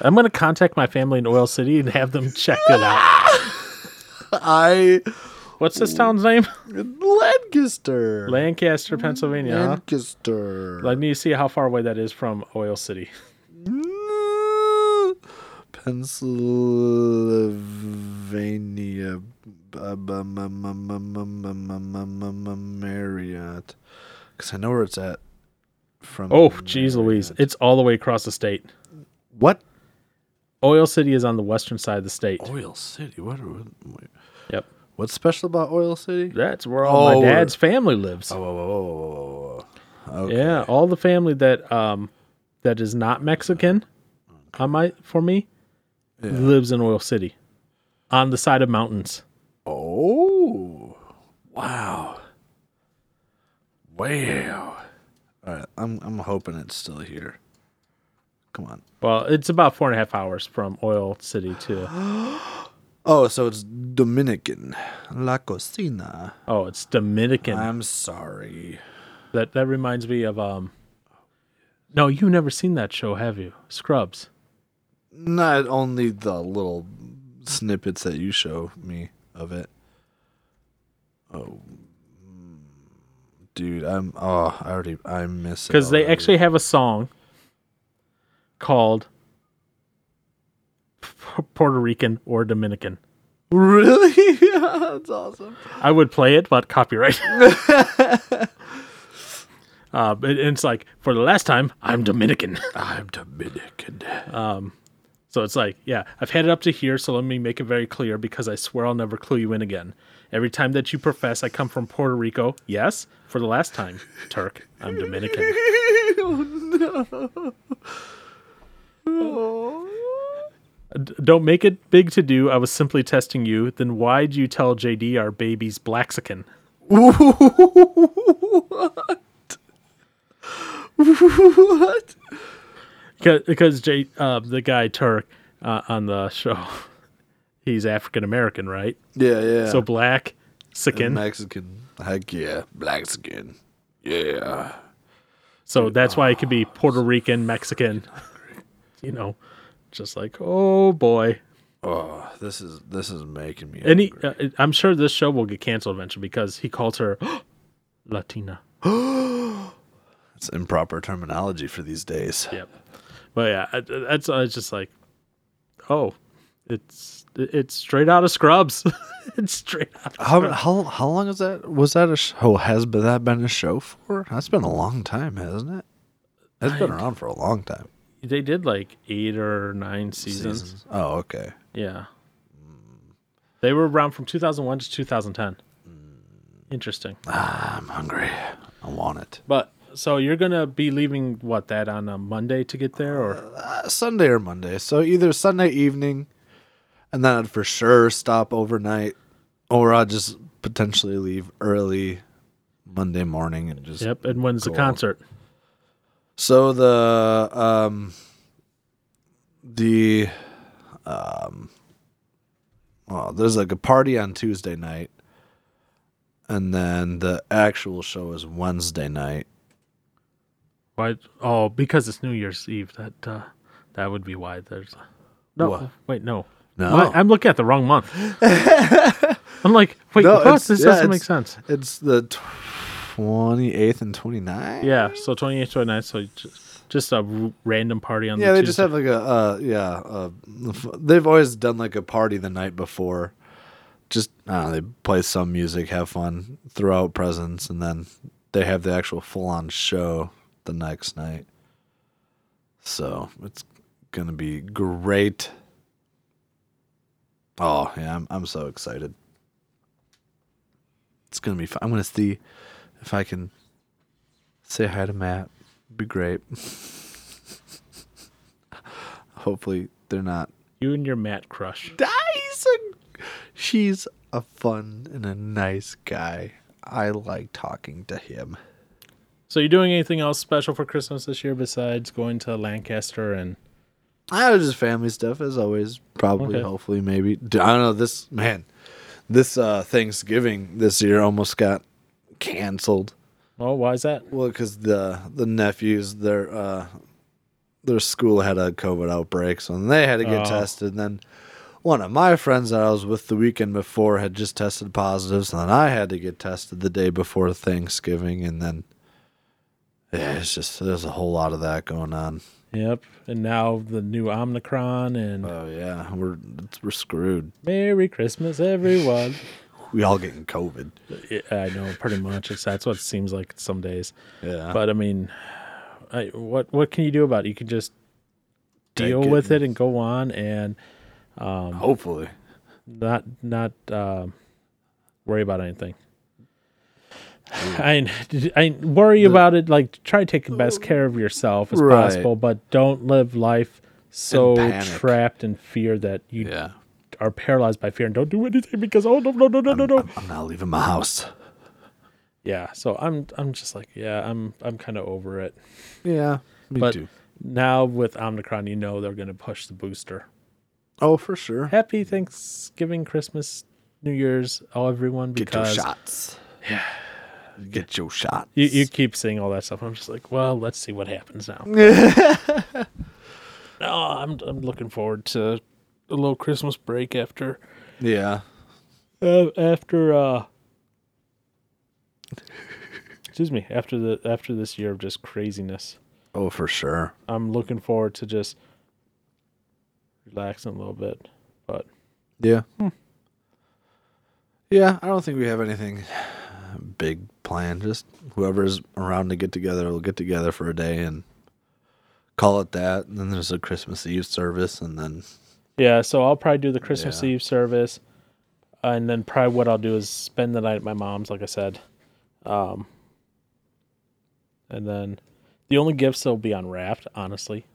I'm gonna contact my family in Oil City and have them check it out. I What's this town's name? Lancaster. Lancaster, Pennsylvania. Lancaster. Huh? Let me see how far away that is from Oil City. Pennsylvania. Marriott. Because I know where it's at. From oh, geez, Louise. It's all the way across the state. What? Oil City is on the western side of the state. Oil City? What? what What's special about Oil City? That's where all Oh, my dad's family lives. Oh, whoa, whoa, whoa, whoa, whoa. Okay. Yeah, all the family that um that is not Mexican on my for me Yeah. lives in Oil City. On the side of mountains. Oh, wow, wow. All right, I'm I'm hoping it's still here. Come on. Well, it's about four and a half hours from Oil City to Oh, so it's Dominican. La Cocina. oh, it's Dominican. I'm sorry. that that reminds me of um. No, you've never seen that show, have you? Scrubs. Not only the little snippets that you show me of it. Oh, mm, dude, I'm. Oh, I already. I miss it. because they actually have a song called Puerto Rican or Dominican. really. That's awesome. I would play it, but copyright. uh, but it's like for the last time, I'm Dominican. I'm Dominican. Um, So it's like, yeah, I've had it up to here, so let me make it very clear because I swear I'll never clue you in again. Every time that you profess I come from Puerto Rico, yes, for the last time, Turk, I'm Dominican. D- Don't make it big to do. I was simply testing you. Then why'd you tell JD our baby's Blaxican? what? Because, because J, uh, the guy Turk uh, on the show, he's African American, right? Yeah, yeah. So black, sicken. Mexican. Heck yeah, black skin. Yeah. So that's why it could be Puerto Rican, Mexican. You know, just like oh boy. Oh, this is this is making me. And he, uh, I'm sure this show will get canceled eventually because he calls her Latina. it's improper terminology for these days. Yep. But yeah, I- that's uh, it's just like, oh, it's it's straight out of Scrubs. it's straight out. Of How Scrubs. how how long is that? Was that a show? Has that been a show for? That's been a long time, hasn't it? It's been around for a long time. They did like eight or nine seasons. Seasons. Oh, okay. Yeah. They were around from 2001 to 2010. Interesting. Ah, I'm hungry. I want it. But so you're gonna be leaving what that on a Monday to get there, or Uh, Sunday or Monday. So either Sunday evening, and then I'd for sure stop overnight, or I'd just potentially leave early Monday morning and just. yep. And when's the concert? So the um, the um, well, there's like a party on Tuesday night, and then the actual show is Wednesday night. Why? Oh, because it's New Year's Eve. That uh, that would be why. There's no. What? Wait, no. No, I'm looking at the wrong month. I'm like, wait, no, what? This yeah, doesn't make sense. It's the. Tw- 28th and 29th? Yeah, so 28th, 29th. So just, just a random party on yeah, the they Tuesday. just have like a, uh, yeah, uh, they've always done like a party the night before. Just, I don't know, they play some music, have fun, throw out presents, and then they have the actual full on show the next night. So it's going to be great. Oh, yeah, I'm, I'm so excited. It's going to be fun. I'm going to see if I can say hi to Matt. Be great. Hopefully they're not. You and your Matt crush. He's she's a fun and a nice guy. I like talking to him. So you doing anything else special for Christmas this year besides going to Lancaster and I was just family stuff as always. Probably, Okay. hopefully, maybe. I don't know. This man, this uh Thanksgiving this year almost got canceled. oh, why is that? Well, because the the nephews their uh their school had a COVID outbreak, so they had to get Oh. tested. And then one of my friends that I was with the weekend before had just tested positive, so then I had to get tested the day before Thanksgiving, and then Yeah, it's just there's a whole lot of that going on. Yep. And now the new Omicron and Oh yeah, we're we're screwed. Merry Christmas, everyone. We all getting COVID. Yeah, I know, pretty much. It's, that's what it seems like some days. Yeah, But I mean, I, what what can you do about it? You can just deal it with it and go on and hopefully. not not um, worry about anything. I I worry about it. Like try to take the best care of yourself as Right. possible, but don't live life so trapped in fear that you Yeah, are paralyzed by fear and don't do anything because oh no no no no no no. I'm not leaving my house. Yeah, so I'm I'm just like yeah I'm I'm kind of over it. Yeah, me But too. now with Omicron, you know they're going to push the booster. Oh, for sure. Happy Thanksgiving, Christmas, New Year's, all everyone Get your because shots. Yeah, get your shots. you, you keep saying all that stuff. I'm just like, well, let's see what happens now. no, I'm I'm looking forward to a little Christmas break after yeah, uh, after uh excuse me after the after this year of just craziness. oh for sure. I'm looking forward to just relaxing a little bit. But Yeah. Yeah, I don't think we have anything big planned. Just whoever's around to get together will get together for a day and call it that. And then there's a Christmas Eve service, and then yeah, so I'll probably do the Christmas Yeah. Eve service, and then probably what I'll do is spend the night at my mom's, like I said, um, and then the only gifts that'll be unwrapped, honestly.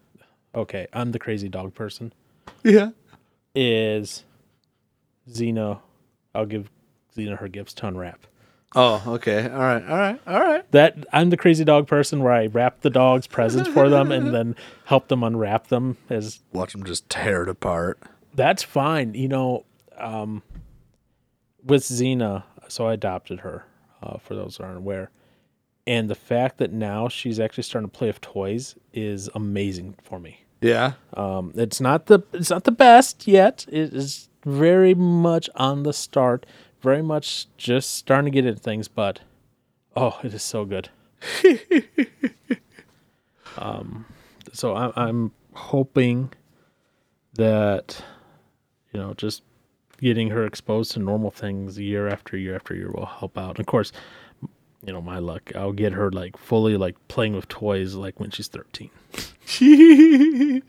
Okay, I'm the crazy dog person. yeah, Is Xena? I'll give Xena her gifts to unwrap. Oh, okay. All right. All right. All right. That I'm the crazy dog person where I wrap the dog's presents for them and then help them unwrap them as Watch them just tear it apart. that's fine. You know, um, with Xena, so I adopted her, uh, for those who aren't aware. And the fact that now she's actually starting to play with toys is amazing for me. Yeah. Um, it's not the it's not the best yet. It is very much on the start, very much just starting to get into things, but oh, it is so good. um, so I'm I'm hoping that you know just getting her exposed to normal things year after year after year will help out. And of course, you know my luck, I'll get her like fully like playing with toys like when she's 13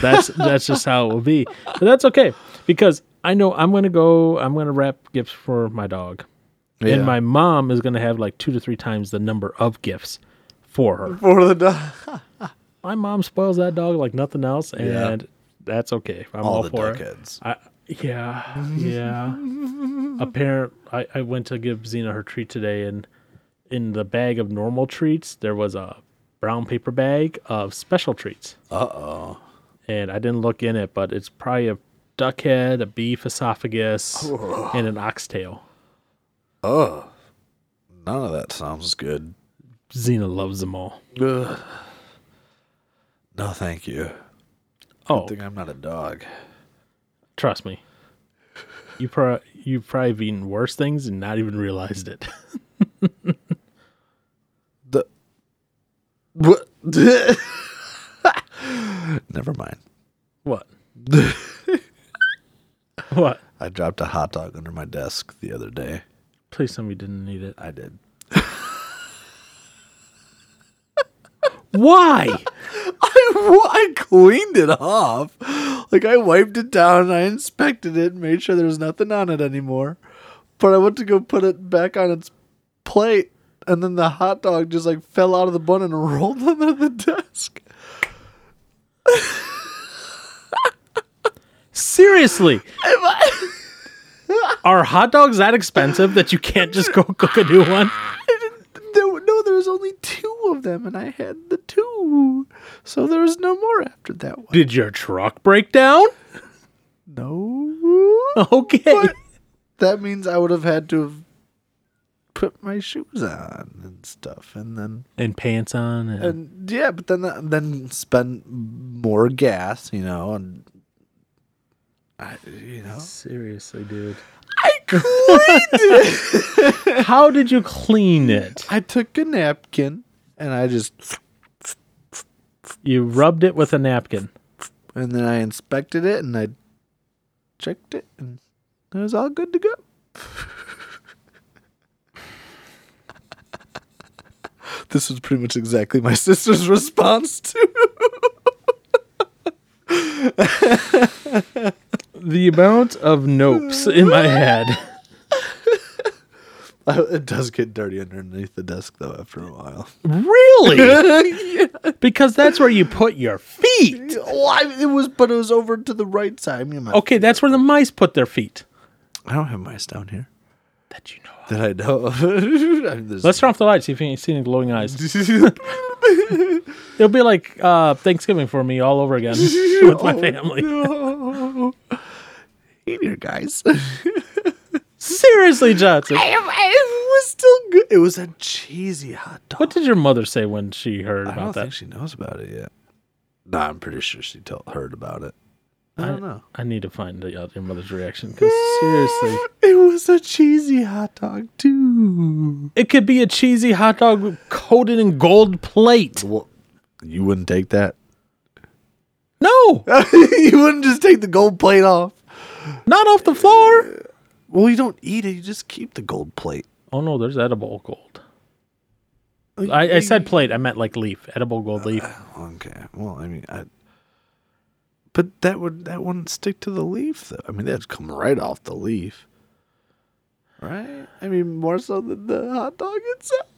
that's that's just how it will be. But that's okay because I know I'm gonna go. I'm gonna wrap gifts for my dog, Yeah. and my mom is gonna have like two to three times the number of gifts for her. For the dog. My mom spoils that dog like nothing else, and that's okay. I'm all, All for it. I, yeah, yeah. A parent. I, I went to give Xena her treat today, and in the bag of normal treats, there was a brown paper bag of special treats. Uh oh. and I didn't look in it, but it's probably a duck head, a beef esophagus, and an oxtail. Oh. None of that sounds good. Xena loves them all. Ugh. No, thank you. Oh, I think I'm not a dog. trust me. You pro- you've probably have eaten worse things and not even realized it. The what? Never mind. what? what? I dropped a hot dog under my desk the other day. Please tell me you didn't eat it. I did. Why? I, I cleaned it off. Like I wiped it down, and I inspected it, and made sure there was nothing on it anymore. But I went to go put it back on its plate, and then the hot dog just like fell out of the bun and rolled under the desk. Seriously? Are hot dogs that expensive that you can't just go cook a new one? There, no, there was only two of them, and I had the two, so there was no more after that one. Did your truck break down? No, Okay. that means I would have had to have put my shoes on and stuff, and then And pants on and and yeah, but then then spend more gas, you know, and I, you know, Seriously, dude. I cleaned it. How did you clean it? I took a napkin and I just You rubbed it with a napkin. and then I inspected it and I checked it and it was all good to go. this was pretty much exactly my sister's response to The amount of nopes in my head. it does get dirty underneath the desk though after a while. Really? Because that's where you put your feet. I- it was, but it was over to the right side. I mean, Okay, that's where the mice put their feet. I don't have mice down here That you know. of. that I know. of. I mean, Let's turn off the lights. See if you see any glowing eyes. It'll be like uh, Thanksgiving for me all over again with my family. No. Hey there, guys. Seriously, Johnson. it was still good. It was a cheesy hot dog. What did your mother say when she heard I don't about that? think she knows about it yet. Nah, I'm pretty sure she heard about it. I don't know. I need to find out uh, your mother's reaction because seriously, It was a cheesy hot dog too. it could be a cheesy hot dog coated in gold plate. Well, you wouldn't take that. No, you wouldn't just take the gold plate off. Not off the floor. Well, you don't eat it. You just keep the gold plate. Oh no, there's edible gold. Oh, I, I said plate. I meant like leaf, edible gold leaf. Uh, okay. Well, I mean, I. But that would that wouldn't stick to the leaf though. I mean, that'd come right off the leaf, right? I mean, more so than the hot dog itself.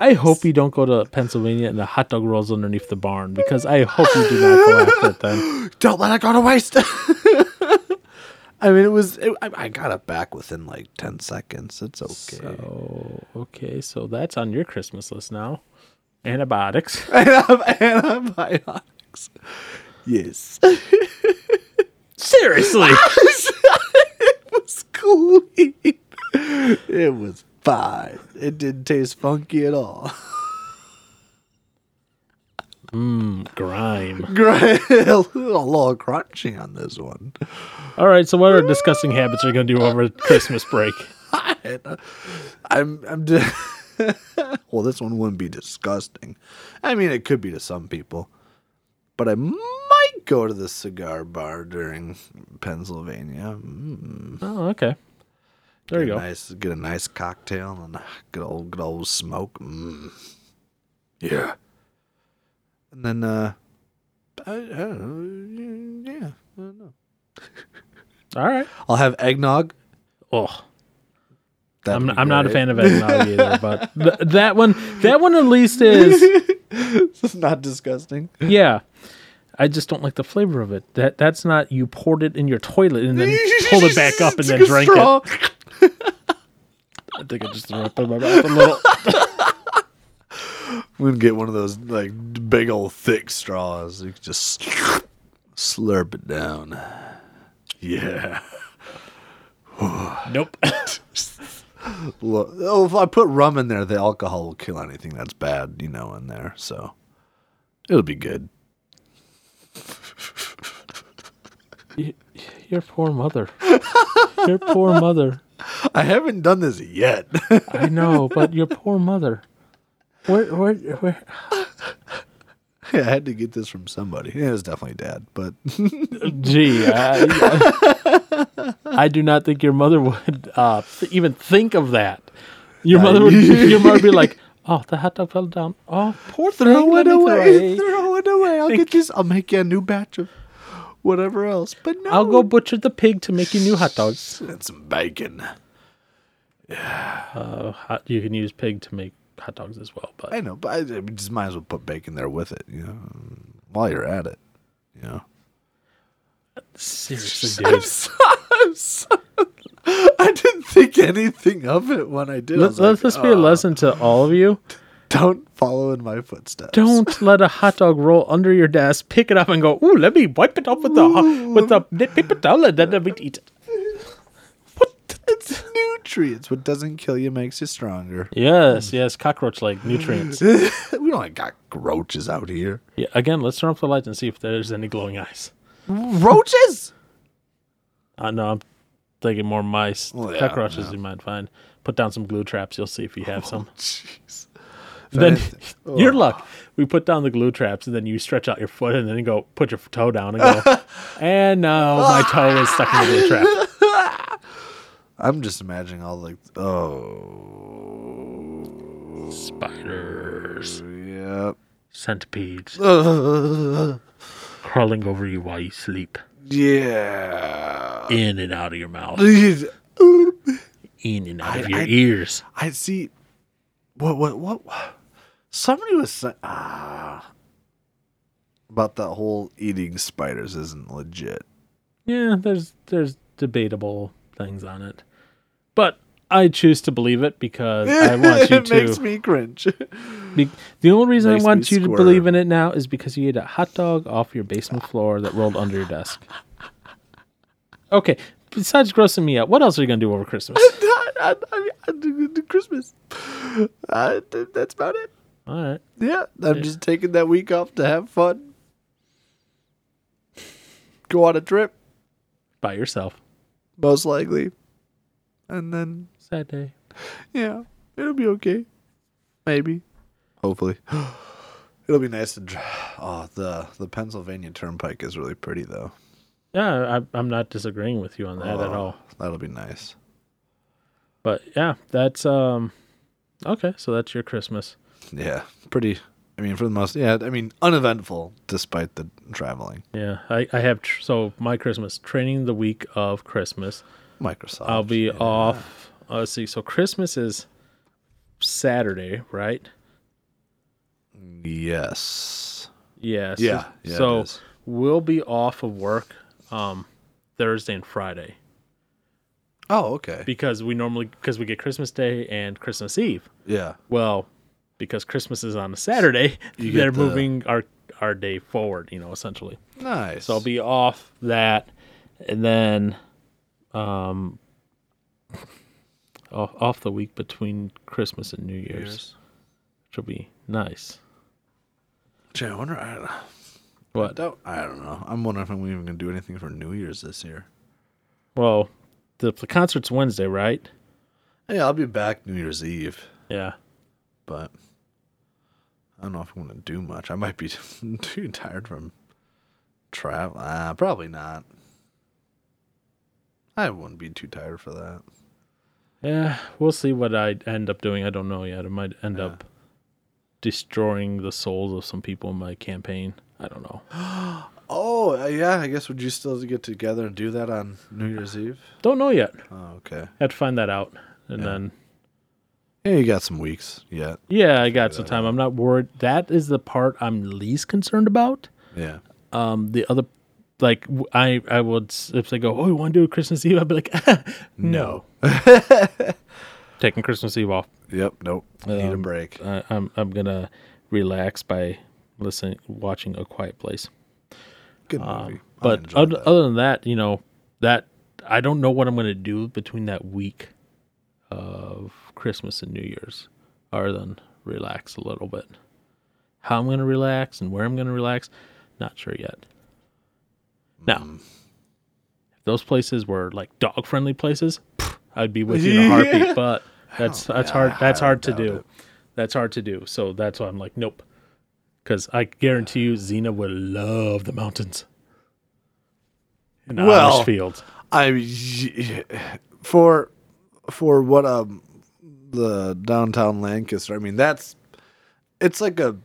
I hope you don't go to Pennsylvania and the hot dog rolls underneath the barn because I hope you do not go after it then. Don't let it go to waste. I mean, it was. It, I, I got it back within like ten seconds. It's okay. So okay, so that's on your Christmas list now. Antibiotics. Antibiotics. Yes. Seriously. it was clean. It was fine. It didn't taste funky at all. Mmm, Grime. Great. a little crunchy on this one. All right, so what are disgusting habits are you going to do over Christmas break? I'm. I'm. Di- well, this one wouldn't be disgusting. I mean, it could be to some people, but I might go to the cigar bar during Pennsylvania. Mm. Oh, okay. There you Get a go. Nice, get a nice cocktail and a good old, good old smoke. Mm. Yeah. And then, uh, I, I don't know. Yeah, I don't know. All right. I'll have eggnog. Oh, That'd I'm, I'm not a fan of eggnog either, but th- that one, that one at least is, It's not disgusting. yeah. I just don't like the flavor of it. That that's not you poured it in your toilet and then pulled it back up and then drank straw. it. I think I just threw up in my mouth a little. I'm gonna get one of those like big old thick straws. You can just slurp it down. Yeah. Nope. Look, oh, if I put rum in there, the alcohol will kill anything that's bad, you know, in there. So it'll be good. Y- Your poor mother. Your poor mother. I haven't done this yet. I know, but your poor mother. Where, where, where? Yeah, I had to get this from somebody. It was definitely dad, but Gee, I, I, I do not think your mother would uh, even think of that. Your mother would. Your mother would be like, "Oh, the hot dog fell down. Oh, poor thing. throw it away. Throw it away. I'll get this. I'll make you a new batch of whatever else. But no, I'll go butcher the pig to make you new hot dogs. and some bacon. Uh, hot, you can use pig to make hot dogs as well, but I know, but I, I just might as well put bacon there with it, you know, while you're at it. You know. seriously, I'm so, I'm so, I didn't think anything of it when I did. Let, was let like, this be a "Oh, lesson to all of you. Don't follow in my footsteps. Don't let a hot dog roll under your desk. Pick it up and go. Ooh, let me wipe it off with the hot- with the paper towel and then let me eat it. It's nutrients. What doesn't kill you makes you stronger. Yes, yes, cockroach like nutrients. we don't like got roaches out here. Yeah, again, let's turn off the lights and see if there's any glowing eyes. Roaches? Uh, no, I'm, thinking more mice, Well, yeah, cockroaches yeah. you might find. Put down some glue traps. You'll see if you have oh, some. Jeez. then anything- your oh. luck. We put down the glue traps, and then you stretch out your foot, and then you go put your toe down and go. and now my toe is stuck in the glue trap. I'm just imagining all like oh Spiders, Yep. centipedes crawling over you while you sleep, yeah. in and out of your mouth, in and out of your I- ears. I see. What? What? What? Somebody was saying ah, about that whole eating spiders isn't legit. Yeah, there's there's debatable things on it, but I choose to believe it because I want you it to. It makes me cringe. Be- the only reason I want you to believe in it now is because you ate a hot dog off your basement floor that rolled under your desk. Okay, besides grossing me out, what else are you gonna do over Christmas? I, I, I, I do, do Christmas. Uh, that's about it. All right, Yeah, I'm just taking that week off to have fun. Go on a trip, by yourself. most likely, and then Sad day. yeah, it'll be okay. Maybe, hopefully, it'll be nice to. dr- Oh, the the Pennsylvania Turnpike is really pretty though. Yeah, I, I'm not disagreeing with you on that at Oh, all. That'll be nice. But yeah, that's um, okay. So that's your Christmas. Yeah, pretty. I mean, for the most, yeah. I mean, uneventful despite the traveling. Yeah, I, I have tr- so my Christmas training the week of Christmas. Microsoft. I'll be yeah. off. Uh, let's see. So Christmas is Saturday, right? Yes. Yes. Yeah. yeah so we'll be off of work um, Thursday and Friday Oh, okay. because we normally because we get Christmas Day and Christmas Eve. Yeah. Well, because Christmas is on a Saturday, they're the- moving our our day forward. You know, essentially. Nice. So I'll be off that, and then, um, off, off the week between Christmas and New Year's, which will be nice. Gee, I wonder. I, I don't. I don't know. I'm wondering if I'm even gonna do anything for New Year's this year. well, the, the concert's Wednesday, right? Yeah, I'll be back New Year's Eve, Yeah. but I don't know if I'm gonna do much. I might be too tired from travel. Uh, probably not. I wouldn't be too tired for that. Yeah, we'll see what I end up doing. I don't know yet. I might end Yeah. up destroying the souls of some people in my campaign. I don't know. Oh, uh, yeah. I guess would you still get together and do that on New Year's Eve? Don't know yet. Oh, okay. I have to find that out. And Yeah. then Yeah, you got some weeks yet. yeah, I got some time. I'm not worried. That is the part I'm least concerned about. Yeah. Um, the other, like I I would if they go, oh, you want to do a Christmas Eve? I'd be like, no. Taking Christmas Eve off. Yep. Nope. Need a Um, break. I, I'm I'm gonna relax by listening, watching A Quiet Place. Good Um, movie. I but other, that. other than that, you know, that I don't know what I'm gonna do between that week of Christmas and New Year's, other than relax a little bit. How I'm gonna relax and where I'm gonna relax, not sure yet. Now, Mm. if those places were like dog friendly places, I'd be with you in a heartbeat. But that's don't- that's yeah, hard. That's hard to do. it. That's hard to do. So that's why I'm like, nope. Because I guarantee you, Xena would love the mountains. And Well, Amish fields. I for for what um the downtown Lancaster. I mean, that's it's like a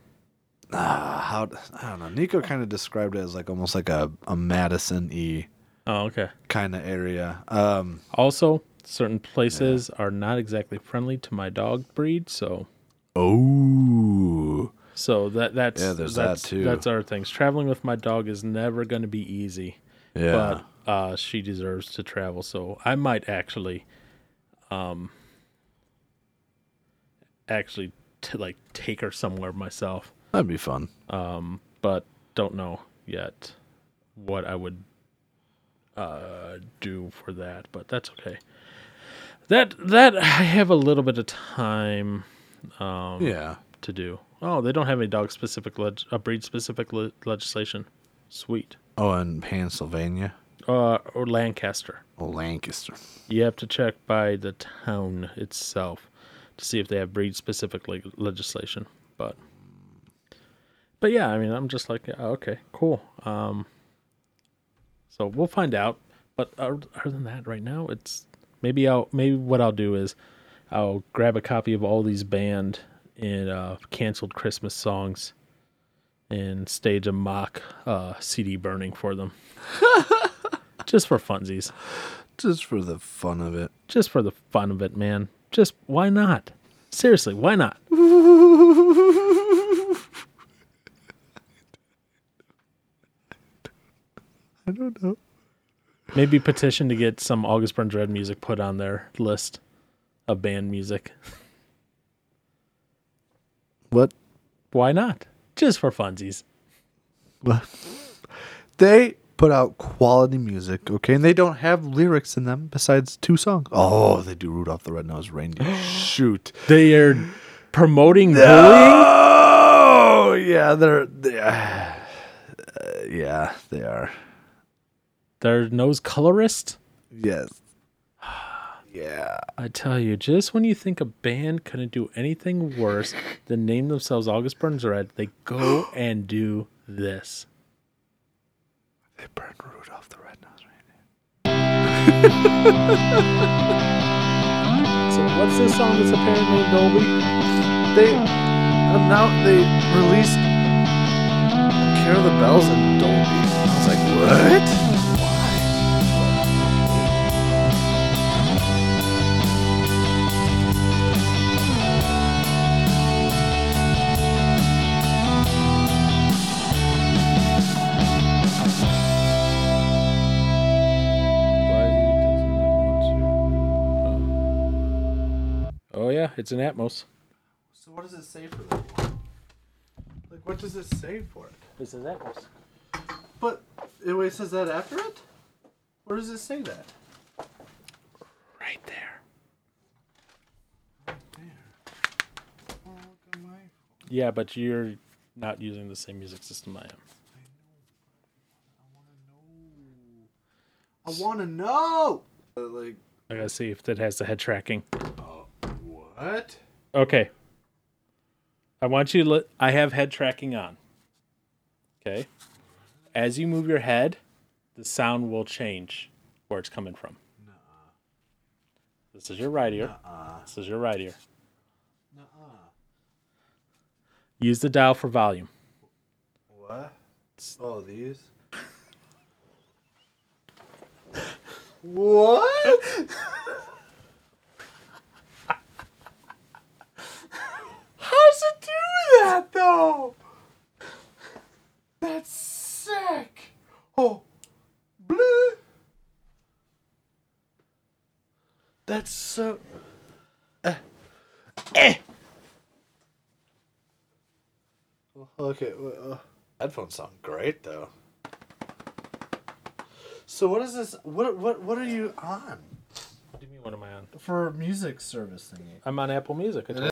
uh, how I don't know. Nico kind of described it as like almost like a a Madison e Oh, okay. kind of area. Um, Also, certain places are not exactly friendly to my dog breed, so oh, so that that's Yeah, there's that that's, too. That's our things. Traveling with my dog is never going to be easy. yeah. but uh, she deserves to travel. So I might actually, um, actually to like take her somewhere myself. That'd be fun. Um, but don't know yet what I would uh do for that. But that's okay. That that I have a little bit of time um Yeah. to do. Oh, they don't have any dog specific leg- uh, breed specific le- legislation. Sweet. Oh, in Pennsylvania. uh, or Lancaster. Oh, Lancaster. You have to check by the town itself to see if they have breed specific leg- legislation. But but yeah, I mean, I'm just like, yeah, okay, cool. Um, so we'll find out. But other other than that, right now, it's maybe I'll maybe what I'll do is I'll grab a copy of all these banned and uh, canceled Christmas songs and stage a mock uh, CD burning for them, just for funsies Just for the fun of it. just for the fun of it, man. Just why not? Seriously, why not? I don't know. Maybe petition to get some August Burns Red music put on their list of banned music. What? Why not? Just for funsies. What? They put out quality music, okay, and they don't have lyrics in them besides two songs. Oh, they do Rudolph the Red-Nosed Reindeer. Shoot. They are promoting bullying. Oh, yeah, they're, they uh, yeah, they are. They're nose colorist. Yes. Yeah. I tell you, just when you think a band couldn't do anything worse than name themselves August Burns Red, they go and do this. They burned Rudolph the Red-Nosed Reindeer. So what's this song that's apparently Dolby? They um, announced they released Carol of the Bells in Dolby. I was like, what? It's an Atmos. So what does it say for that? Like, what does it say for it? It says Atmos. But it always says that after it. Where does it say that? Right there. Right there. Yeah, but you're not using the same music system I am. I want to know. I want to know. Uh, like I gotta see if that has the head tracking. What? Okay. I want you to let. I have head tracking on. Okay. As you move your head, the sound will change where it's coming from. This is your right ear. This is your right ear. Use the dial for volume. What? Oh, these. what? How's it do that though? That's sick. Oh, blue. That's so. Eh. Eh. Okay, well, uh, headphones sound great though. So what is this? What what what are you on What do you mean? What am I on? for music service thingy? I'm on Apple Music. I told